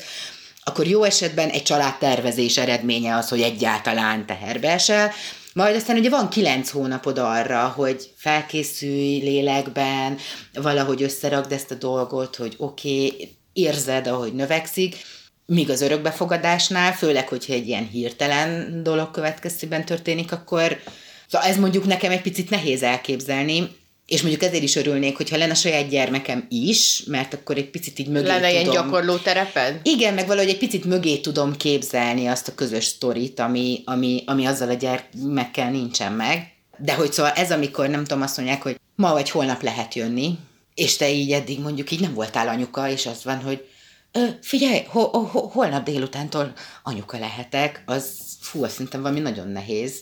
akkor jó esetben egy családtervezés eredménye az, hogy egyáltalán teherbe esel, majd aztán ugye van kilenc hónapod arra, hogy felkészülj lélekben, valahogy összerakd ezt a dolgot, hogy oké, okay, érzed, ahogy növekszik, míg az örökbefogadásnál, főleg, hogyha egy ilyen hirtelen dolog következtében történik, akkor szóval ez mondjuk nekem egy picit nehéz elképzelni, és mondjuk ezért is örülnék, hogyha lenne a saját gyermekem is, mert akkor egy picit így mögé Lenne tudom. ilyen gyakorló tereped? Igen, meg valahogy egy picit mögé tudom képzelni azt a közös sztorit, ami, ami, ami azzal a gyermekkel nincsen meg. De hogy szóval ez, amikor nem tudom, azt mondják, hogy ma vagy holnap lehet jönni, és te így eddig mondjuk így nem voltál anyuka, és az van, hogy Ö, figyelj, ho, ho, holnap délutántól anyuka lehetek, az fú, azt szerintem valami nagyon nehéz.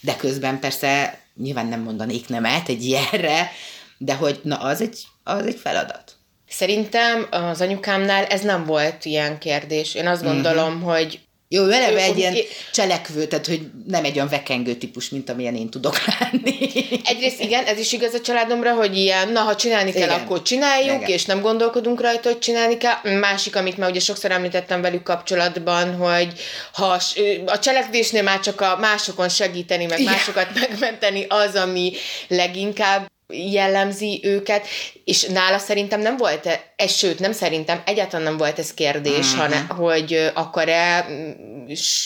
De közben persze nyilván nem mondanék nemet egy ilyenre, de hogy na az egy, az egy feladat. Szerintem az anyukámnál ez nem volt ilyen kérdés. Én azt mhm. gondolom, uh-huh. hogy jó, eleve egy ilyen cselekvő, tehát hogy nem egy olyan vekengő típus, mint amilyen én tudok lenni. Egyrészt igen, ez is igaz a családomra, hogy ilyen, na ha csinálni kell, igen. akkor csináljuk, igen. és nem gondolkodunk rajta, hogy csinálni kell. Másik, amit már ugye sokszor említettem velük kapcsolatban, hogy ha a cselekvésnél már csak a másokon segíteni, meg igen. másokat megmenteni, az, ami leginkább jellemzi őket, és nála szerintem nem volt e, ez, sőt, nem szerintem, egyáltalán nem volt ez kérdés, uh-huh. hanem, hogy akar-e,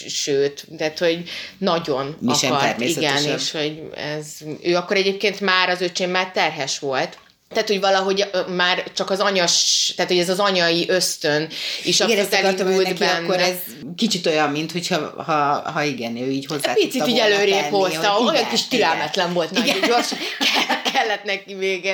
sőt, tehát, hogy nagyon Mi akart, igen, és hogy ez, ő akkor egyébként már, az öcsém már terhes volt, tehát, hogy valahogy már csak az anyas, tehát, hogy ez az anyai ösztön is igen, ezt akartam, hogy neki benne. akkor ez kicsit olyan, mint hogyha ha, ha igen, ő így hozzá Picit így előrébb hozta, olyan igen, kis türelmetlen volt, nagyon gyors, kellett neki még...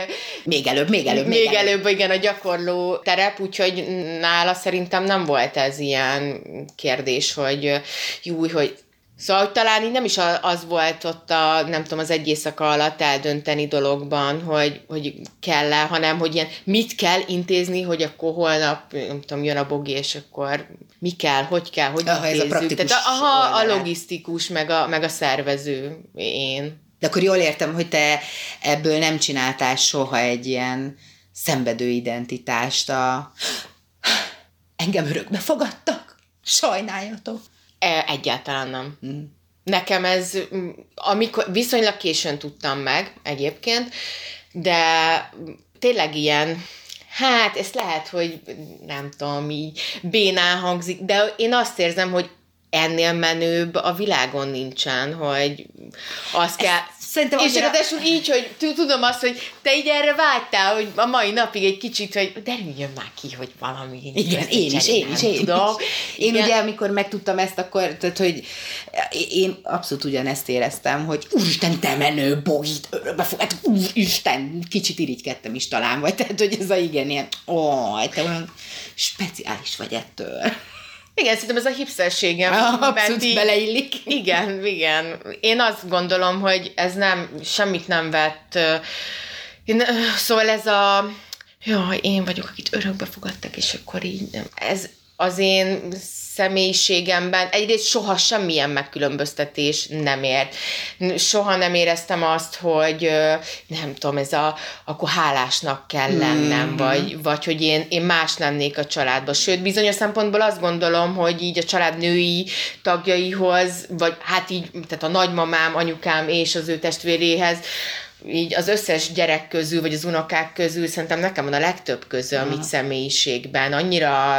Még előbb, még előbb. Még, még előbb, előbb, igen, a gyakorló terep, úgyhogy nála szerintem nem volt ez ilyen kérdés, hogy jó, hogy Szóval hogy talán így nem is az volt ott a, nem tudom, az egy éjszaka alatt eldönteni dologban, hogy, hogy kell-e, hanem hogy ilyen mit kell intézni, hogy akkor holnap, nem tudom, jön a bogi, és akkor mi kell, hogy kell, hogy aha, intézzük. Ez a praktikus Tehát aha, a logisztikus, meg a, meg a szervező én. De akkor jól értem, hogy te ebből nem csináltál soha egy ilyen szenvedő identitást a engem örökbe fogadtak, sajnáljatok. E, egyáltalán nem. Mm. Nekem ez, amikor viszonylag későn tudtam meg egyébként, de tényleg ilyen, hát ez lehet, hogy nem tudom, így bénán hangzik, de én azt érzem, hogy ennél menőbb a világon nincsen, hogy azt kell... Szerintem és annyira... ráadásul így, hogy tudom azt, hogy te így erre vágytál, hogy a mai napig egy kicsit, hogy derüljön már ki, hogy valami. Igen, én is, én is, én tudom. Én ugye, amikor megtudtam ezt, akkor, tehát, hogy én abszolút ugyanezt éreztem, hogy úristen, te menő, bogít, örökbe fog, hát úristen, kicsit irigykedtem is talán, vagy tehát, hogy ez a igen, ilyen, ó, te olyan speciális vagy ettől. Igen, szerintem ez a hipszerségem. Abszolút így, beleillik. Igen, igen. Én azt gondolom, hogy ez nem, semmit nem vett. Én, szóval ez a, jaj, én vagyok, akit örökbe fogadtak, és akkor így, ez az én személyiségemben egyrészt soha semmilyen megkülönböztetés nem ért. Soha nem éreztem azt, hogy nem tudom, ez a, akkor hálásnak kell lennem, mm-hmm. vagy, vagy hogy én, én más lennék a családban. Sőt, bizonyos szempontból azt gondolom, hogy így a család női tagjaihoz, vagy hát így, tehát a nagymamám, anyukám és az ő testvéréhez, így az összes gyerek közül, vagy az unokák közül szerintem nekem van a legtöbb közöm így személyiségben. Annyira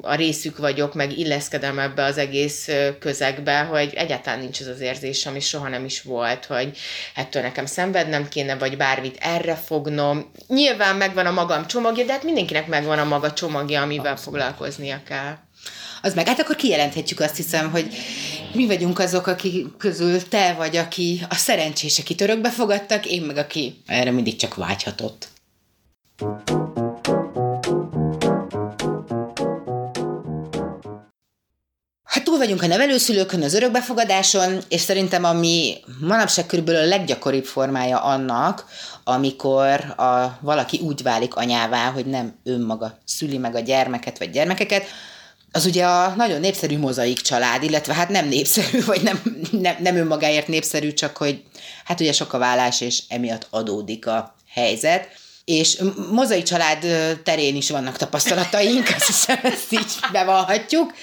a részük vagyok, meg illeszkedem ebbe az egész közegbe, hogy egyáltalán nincs az az érzés, ami soha nem is volt, hogy ettől nekem szenvednem kéne, vagy bármit erre fognom. Nyilván megvan a magam csomagja, de hát mindenkinek megvan a maga csomagja, amivel Abszolút. foglalkoznia kell az meg. Hát akkor kijelenthetjük azt hiszem, hogy mi vagyunk azok, akik közül te vagy, aki a szerencsés, akit örökbe fogadtak, én meg aki erre mindig csak vágyhatott. Hát túl vagyunk a nevelőszülőkön, az örökbefogadáson, és szerintem ami manapság körülbelül a leggyakoribb formája annak, amikor a, valaki úgy válik anyává, hogy nem önmaga szüli meg a gyermeket vagy gyermekeket, az ugye a nagyon népszerű mozaik család, illetve hát nem népszerű, vagy nem, nem, nem önmagáért népszerű, csak hogy hát ugye sok a vállás, és emiatt adódik a helyzet. És mozaik család terén is vannak tapasztalataink, azt hiszem ezt így bevallhatjuk.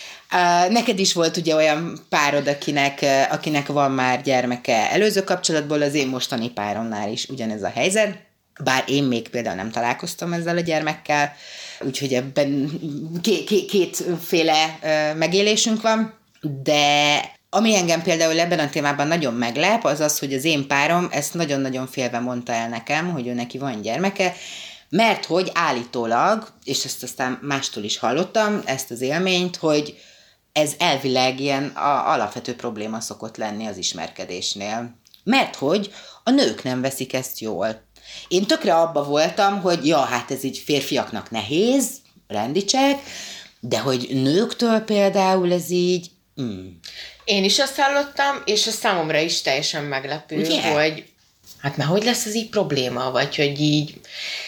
Neked is volt ugye olyan párod, akinek, akinek van már gyermeke előző kapcsolatból, az én mostani páromnál is ugyanez a helyzet. Bár én még például nem találkoztam ezzel a gyermekkel, úgyhogy ebben két, két, kétféle megélésünk van, de ami engem például ebben a témában nagyon meglep, az az, hogy az én párom ezt nagyon-nagyon félve mondta el nekem, hogy ő neki van gyermeke, mert hogy állítólag, és ezt aztán mástól is hallottam, ezt az élményt, hogy ez elvileg ilyen a, alapvető probléma szokott lenni az ismerkedésnél. Mert hogy a nők nem veszik ezt jól. Én tökre abba voltam, hogy ja, hát ez így férfiaknak nehéz, rendicsek, de hogy nőktől például ez így... Mm. Én is azt hallottam, és a számomra is teljesen meglepő, Ugye? hogy hát már hogy lesz ez így probléma, vagy hogy így...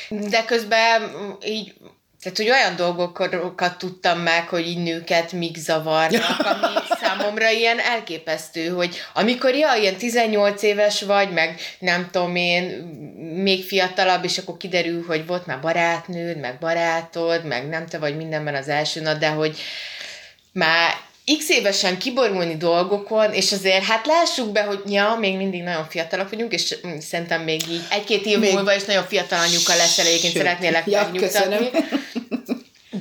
De közben így tehát, hogy olyan dolgokat tudtam meg, hogy így nőket mik zavarnak, ami számomra ilyen elképesztő, hogy amikor ja, ilyen 18 éves vagy, meg nem tudom én, még fiatalabb, és akkor kiderül, hogy volt már barátnőd, meg barátod, meg nem te vagy mindenben az első nap, de hogy már x évesen kiborulni dolgokon, és azért hát lássuk be, hogy ja, még mindig nagyon fiatalok vagyunk, és mm, szerintem még így egy-két év még... múlva is nagyon fiatal anyuka leszel, egyébként szeretnélek ja, megnyugtatni.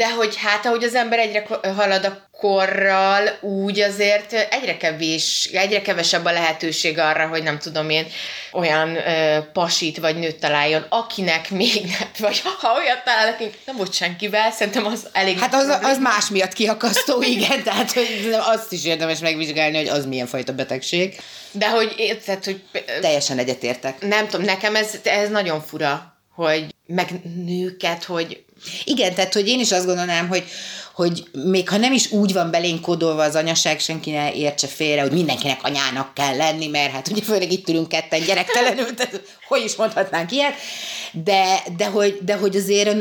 De hogy hát, ahogy az ember egyre halad a korral, úgy azért egyre kevés, egyre kevesebb a lehetőség arra, hogy nem tudom én, olyan ö, pasit vagy nőt találjon, akinek még nem, vagy ha olyat talál, akik nem volt senkivel, szerintem az elég... Hát az, az más miatt kiakasztó, igen, tehát hogy azt is érdemes megvizsgálni, hogy az milyen fajta betegség. De hogy érted, hogy... Teljesen egyetértek. Nem tudom, nekem ez, ez nagyon fura, hogy meg nőket, hogy igen, tehát hogy én is azt gondolnám, hogy, hogy még ha nem is úgy van belénk kódolva az anyaság, senki ne értse félre, hogy mindenkinek anyának kell lenni, mert hát ugye főleg itt ülünk ketten gyerektelenül, tehát hogy is mondhatnánk ilyet, de, de, hogy, de hogy azért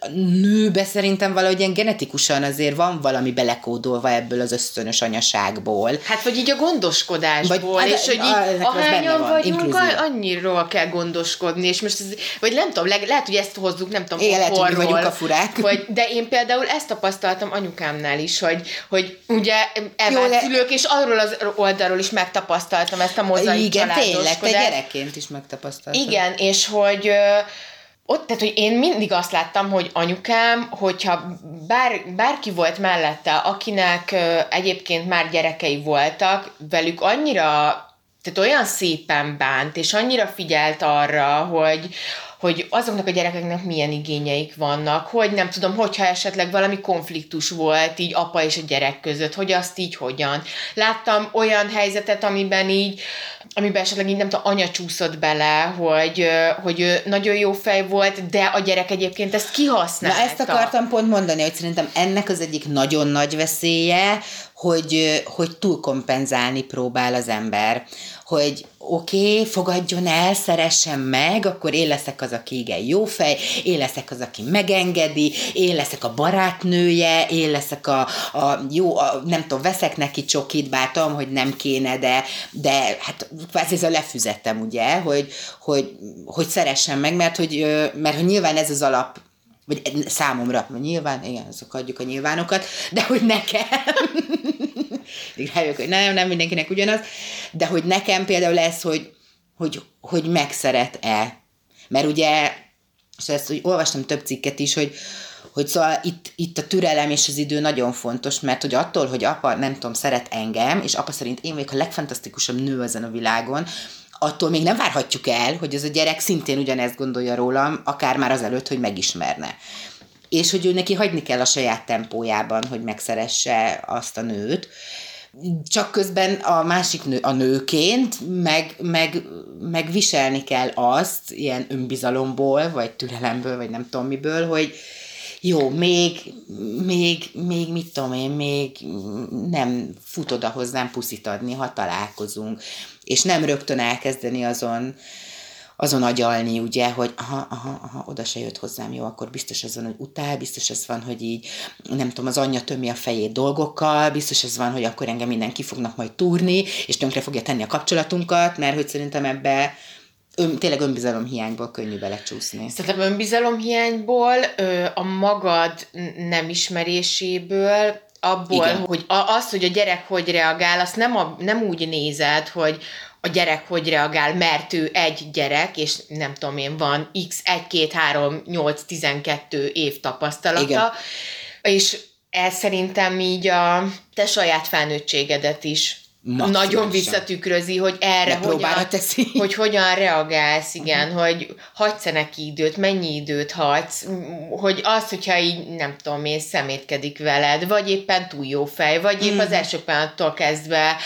a nőbe szerintem valahogy ilyen genetikusan azért van valami belekódolva ebből az ösztönös anyaságból. Hát, vagy így a gondoskodásból, Vagy- és hogy így a- ahányan van, vagyunk, inkluzív. a- annyiról kell gondoskodni, és most ez, vagy nem tudom, le, lehet, hogy ezt hozzuk, nem tudom, Igen, lehet, hogy a furák. Hogy, de én például ezt tapasztaltam anyukámnál is, hogy, hogy ugye elvált szülők, és arról az oldalról is megtapasztaltam ezt a mozaik Igen, tényleg, te gyerekként is megtapasztaltad. Igen, és hogy ott, tehát, hogy én mindig azt láttam, hogy anyukám, hogyha bár, bárki volt mellette, akinek egyébként már gyerekei voltak, velük annyira, tehát olyan szépen bánt, és annyira figyelt arra, hogy, hogy azoknak a gyerekeknek milyen igényeik vannak, hogy nem tudom, hogyha esetleg valami konfliktus volt így apa és a gyerek között, hogy azt így hogyan. Láttam olyan helyzetet, amiben így, amiben esetleg így nem tudom, anya csúszott bele, hogy, hogy nagyon jó fej volt, de a gyerek egyébként ezt Na kihasználta. ezt akartam pont mondani, hogy szerintem ennek az egyik nagyon nagy veszélye, hogy, hogy túlkompenzálni próbál az ember. Hogy oké, okay, fogadjon el, szeressen meg, akkor én leszek az, aki igen jó fej, én leszek az, aki megengedi, én leszek a barátnője, én leszek a, a jó, a, nem tudom, veszek neki csokit, bár hogy nem kéne, de, de hát kvázi a lefüzettem, ugye, hogy, hogy, hogy szeressen meg, mert hogy, mert hogy nyilván ez az alap vagy számomra, nyilván, igen, azok adjuk a nyilvánokat, de hogy nekem, rájövök, hogy nem, nem mindenkinek ugyanaz, de hogy nekem például ez, hogy, hogy, hogy megszeret-e. Mert ugye, és ezt hogy olvastam több cikket is, hogy, hogy szóval itt, itt a türelem és az idő nagyon fontos, mert hogy attól, hogy apa, nem tudom, szeret engem, és apa szerint én vagyok a legfantasztikusabb nő ezen a világon, attól még nem várhatjuk el, hogy ez a gyerek szintén ugyanezt gondolja rólam, akár már azelőtt, hogy megismerne. És hogy ő neki hagyni kell a saját tempójában, hogy megszeresse azt a nőt, csak közben a másik nő, a nőként meg, meg, meg viselni kell azt, ilyen önbizalomból, vagy türelemből, vagy nem tudom miből, hogy jó, még, még, még mit tudom én, még nem fut oda hozzám puszit adni, ha találkozunk, és nem rögtön elkezdeni azon, azon agyalni, ugye, hogy aha, aha, aha, oda se jött hozzám, jó, akkor biztos ez van, hogy utál, biztos ez van, hogy így, nem tudom, az anyja tömi a fejét dolgokkal, biztos ez van, hogy akkor engem minden ki fognak majd túrni, és tönkre fogja tenni a kapcsolatunkat, mert hogy szerintem ebbe ön, tényleg önbizalom hiányból könnyű belecsúszni. Szerintem önbizalomhiányból, ö, a magad nem ismeréséből, abból, Igen. hogy az, hogy a gyerek hogy reagál, azt nem, a, nem úgy nézed, hogy a gyerek hogy reagál, mert ő egy gyerek, és nem tudom én, van x 1, 2, 3, 8, 12 év tapasztalata, Igen. és ez szerintem így a te saját felnőttségedet is Maximálisan. nagyon visszatükrözi, hogy erre hogyan, teszi. hogy hogyan reagálsz, igen, uh-huh. hogy hagysz-e neki időt, mennyi időt hagysz, hogy az, hogyha így, nem tudom én, szemétkedik veled, vagy éppen túl jó fej, vagy épp az első pillanattól kezdve,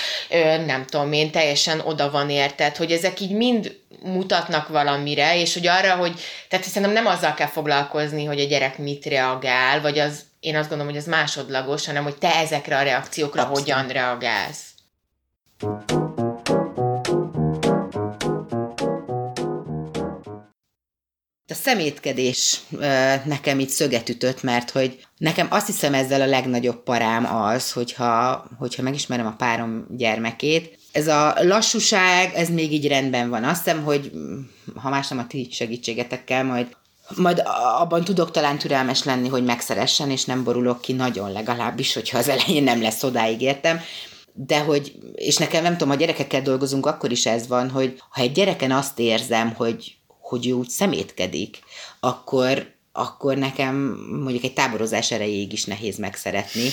nem tudom én, teljesen oda van érted, hogy ezek így mind mutatnak valamire, és hogy arra, hogy, tehát szerintem nem azzal kell foglalkozni, hogy a gyerek mit reagál, vagy az, én azt gondolom, hogy az másodlagos, hanem hogy te ezekre a reakciókra Abszolút. hogyan reagálsz. A szemétkedés nekem itt szöget ütött, mert hogy nekem azt hiszem ezzel a legnagyobb parám az, hogyha, hogyha megismerem a párom gyermekét. Ez a lassúság, ez még így rendben van. Azt hiszem, hogy ha más nem a ti segítségetekkel, majd majd abban tudok talán türelmes lenni, hogy megszeressen, és nem borulok ki nagyon legalábbis, hogyha az elején nem lesz odáig értem. De hogy, és nekem nem tudom, ha gyerekekkel dolgozunk, akkor is ez van, hogy ha egy gyereken azt érzem, hogy, hogy ő úgy szemétkedik, akkor, akkor nekem mondjuk egy táborozás erejéig is nehéz megszeretni.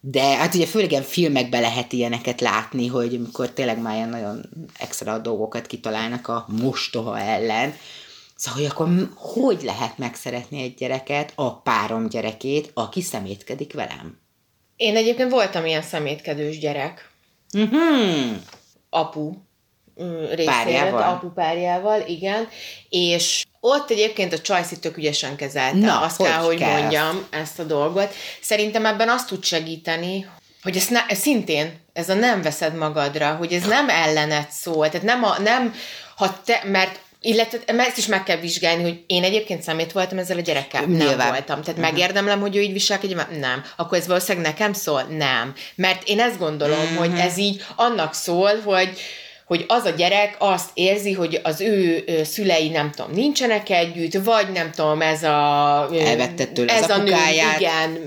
De hát ugye főleg ilyen filmekben lehet ilyeneket látni, hogy amikor tényleg már ilyen nagyon extra dolgokat kitalálnak a mostoha ellen, Szóval, hogy akkor hogy lehet megszeretni egy gyereket, a párom gyerekét, aki szemétkedik velem? Én egyébként voltam ilyen szemétkedős gyerek. Mhm. apu mm, Párjával? apu párjával, igen, és ott egyébként a Csajci tök ügyesen kezelte, Na, azt hogy kell, hogy kell mondjam ezt a dolgot. Szerintem ebben azt tud segíteni, hogy ezt ne, szintén, ez a nem veszed magadra, hogy ez nem ellenet szól, tehát nem, a, nem ha te, mert Illetve ezt is meg kell vizsgálni, hogy én egyébként szemét voltam ezzel a gyerekkel. Nyilván. Nem voltam. Tehát uh-huh. megérdemlem, hogy ő így viselkedjen? Nem. Akkor ez valószínűleg nekem szól? Nem. Mert én ezt gondolom, uh-huh. hogy ez így annak szól, hogy hogy az a gyerek azt érzi, hogy az ő szülei, nem tudom, nincsenek együtt, vagy nem tudom, ez a... Elvette tőle ez az a nő, igen,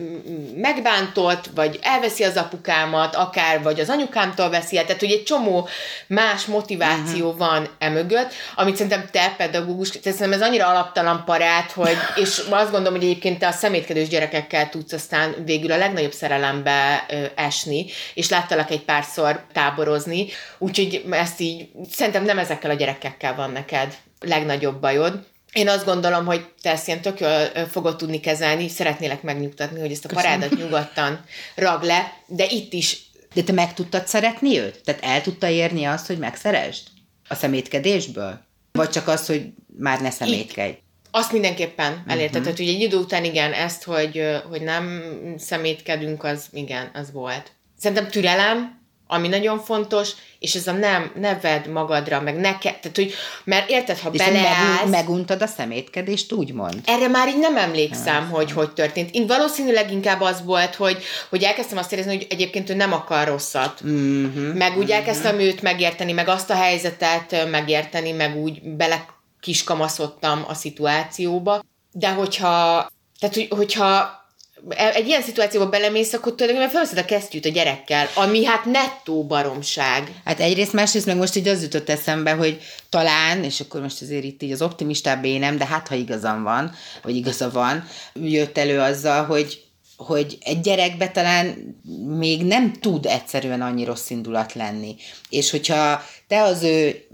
megbántott, vagy elveszi az apukámat, akár, vagy az anyukámtól veszi el, tehát hogy egy csomó más motiváció uh-huh. van emögött, amit szerintem te pedagógus, szerintem ez annyira alaptalan parát, hogy, és azt gondolom, hogy egyébként te a szemétkedős gyerekekkel tudsz aztán végül a legnagyobb szerelembe esni, és láttalak egy párszor táborozni, úgyhogy ezt így, szerintem nem ezekkel a gyerekekkel van neked legnagyobb bajod. Én azt gondolom, hogy te ezt ilyen tök jól fogod tudni kezelni, szeretnélek megnyugtatni, hogy ezt a parádat nyugodtan rag le, de itt is De te meg tudtad szeretni őt? Tehát el tudta érni azt, hogy megszeresd? A szemétkedésből? Vagy csak az, hogy már ne szemétkedj? Azt mindenképpen elérte. Uh-huh. Tehát ugye egy idő után igen, ezt, hogy, hogy nem szemétkedünk, az igen, az volt. Szerintem türelem, ami nagyon fontos, és ez a nem, ne vedd magadra, meg ne ke- tehát, hogy, mert érted, ha És beleállsz... meg, meguntad a szemétkedést, úgymond? Erre már így nem emlékszem, hogy hogy történt. Én valószínűleg inkább az volt, hogy, hogy elkezdtem azt érezni, hogy egyébként ő nem akar rosszat. Uh-huh. Meg úgy elkezdtem őt megérteni, meg azt a helyzetet megérteni, meg úgy bele kiskamaszodtam a szituációba. De hogyha, tehát, hogy, hogyha egy ilyen szituációba belemész, akkor tulajdonképpen felveszed a kesztyűt a gyerekkel, ami hát nettó baromság. Hát egyrészt, másrészt meg most így az jutott eszembe, hogy talán, és akkor most azért itt így az optimistább énem, de hát ha igazam van, vagy igaza van, jött elő azzal, hogy hogy egy gyerekbe talán még nem tud egyszerűen annyi rossz indulat lenni. És hogyha te az ő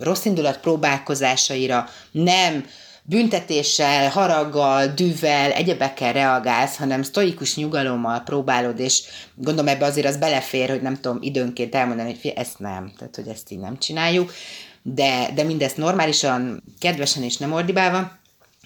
rossz indulat próbálkozásaira nem büntetéssel, haraggal, dűvel, egyebekkel reagálsz, hanem sztoikus nyugalommal próbálod, és gondolom ebbe azért az belefér, hogy nem tudom időnként elmondani, hogy ezt nem, tehát hogy ezt így nem csináljuk, de, de mindezt normálisan, kedvesen és nem ordibálva,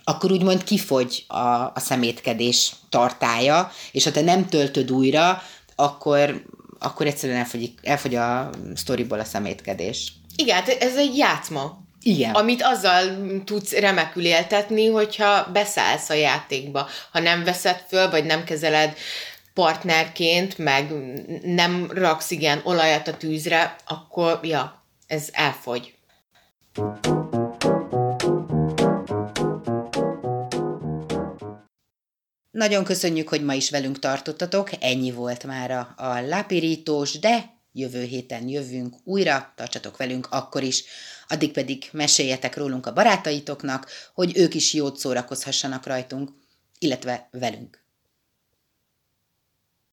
akkor úgymond kifogy a, a szemétkedés tartája, és ha te nem töltöd újra, akkor, akkor egyszerűen elfogy, elfogy a sztoriból a szemétkedés. Igen, hát ez egy játszma. Igen. Amit azzal tudsz remekül éltetni, hogyha beszállsz a játékba. Ha nem veszed föl, vagy nem kezeled partnerként, meg nem raksz igen olajat a tűzre, akkor ja, ez elfogy. Nagyon köszönjük, hogy ma is velünk tartottatok, ennyi volt már a, a lápirítós, de jövő héten jövünk újra, tartsatok velünk akkor is. Addig pedig meséljetek rólunk a barátaitoknak, hogy ők is jót szórakozhassanak rajtunk, illetve velünk.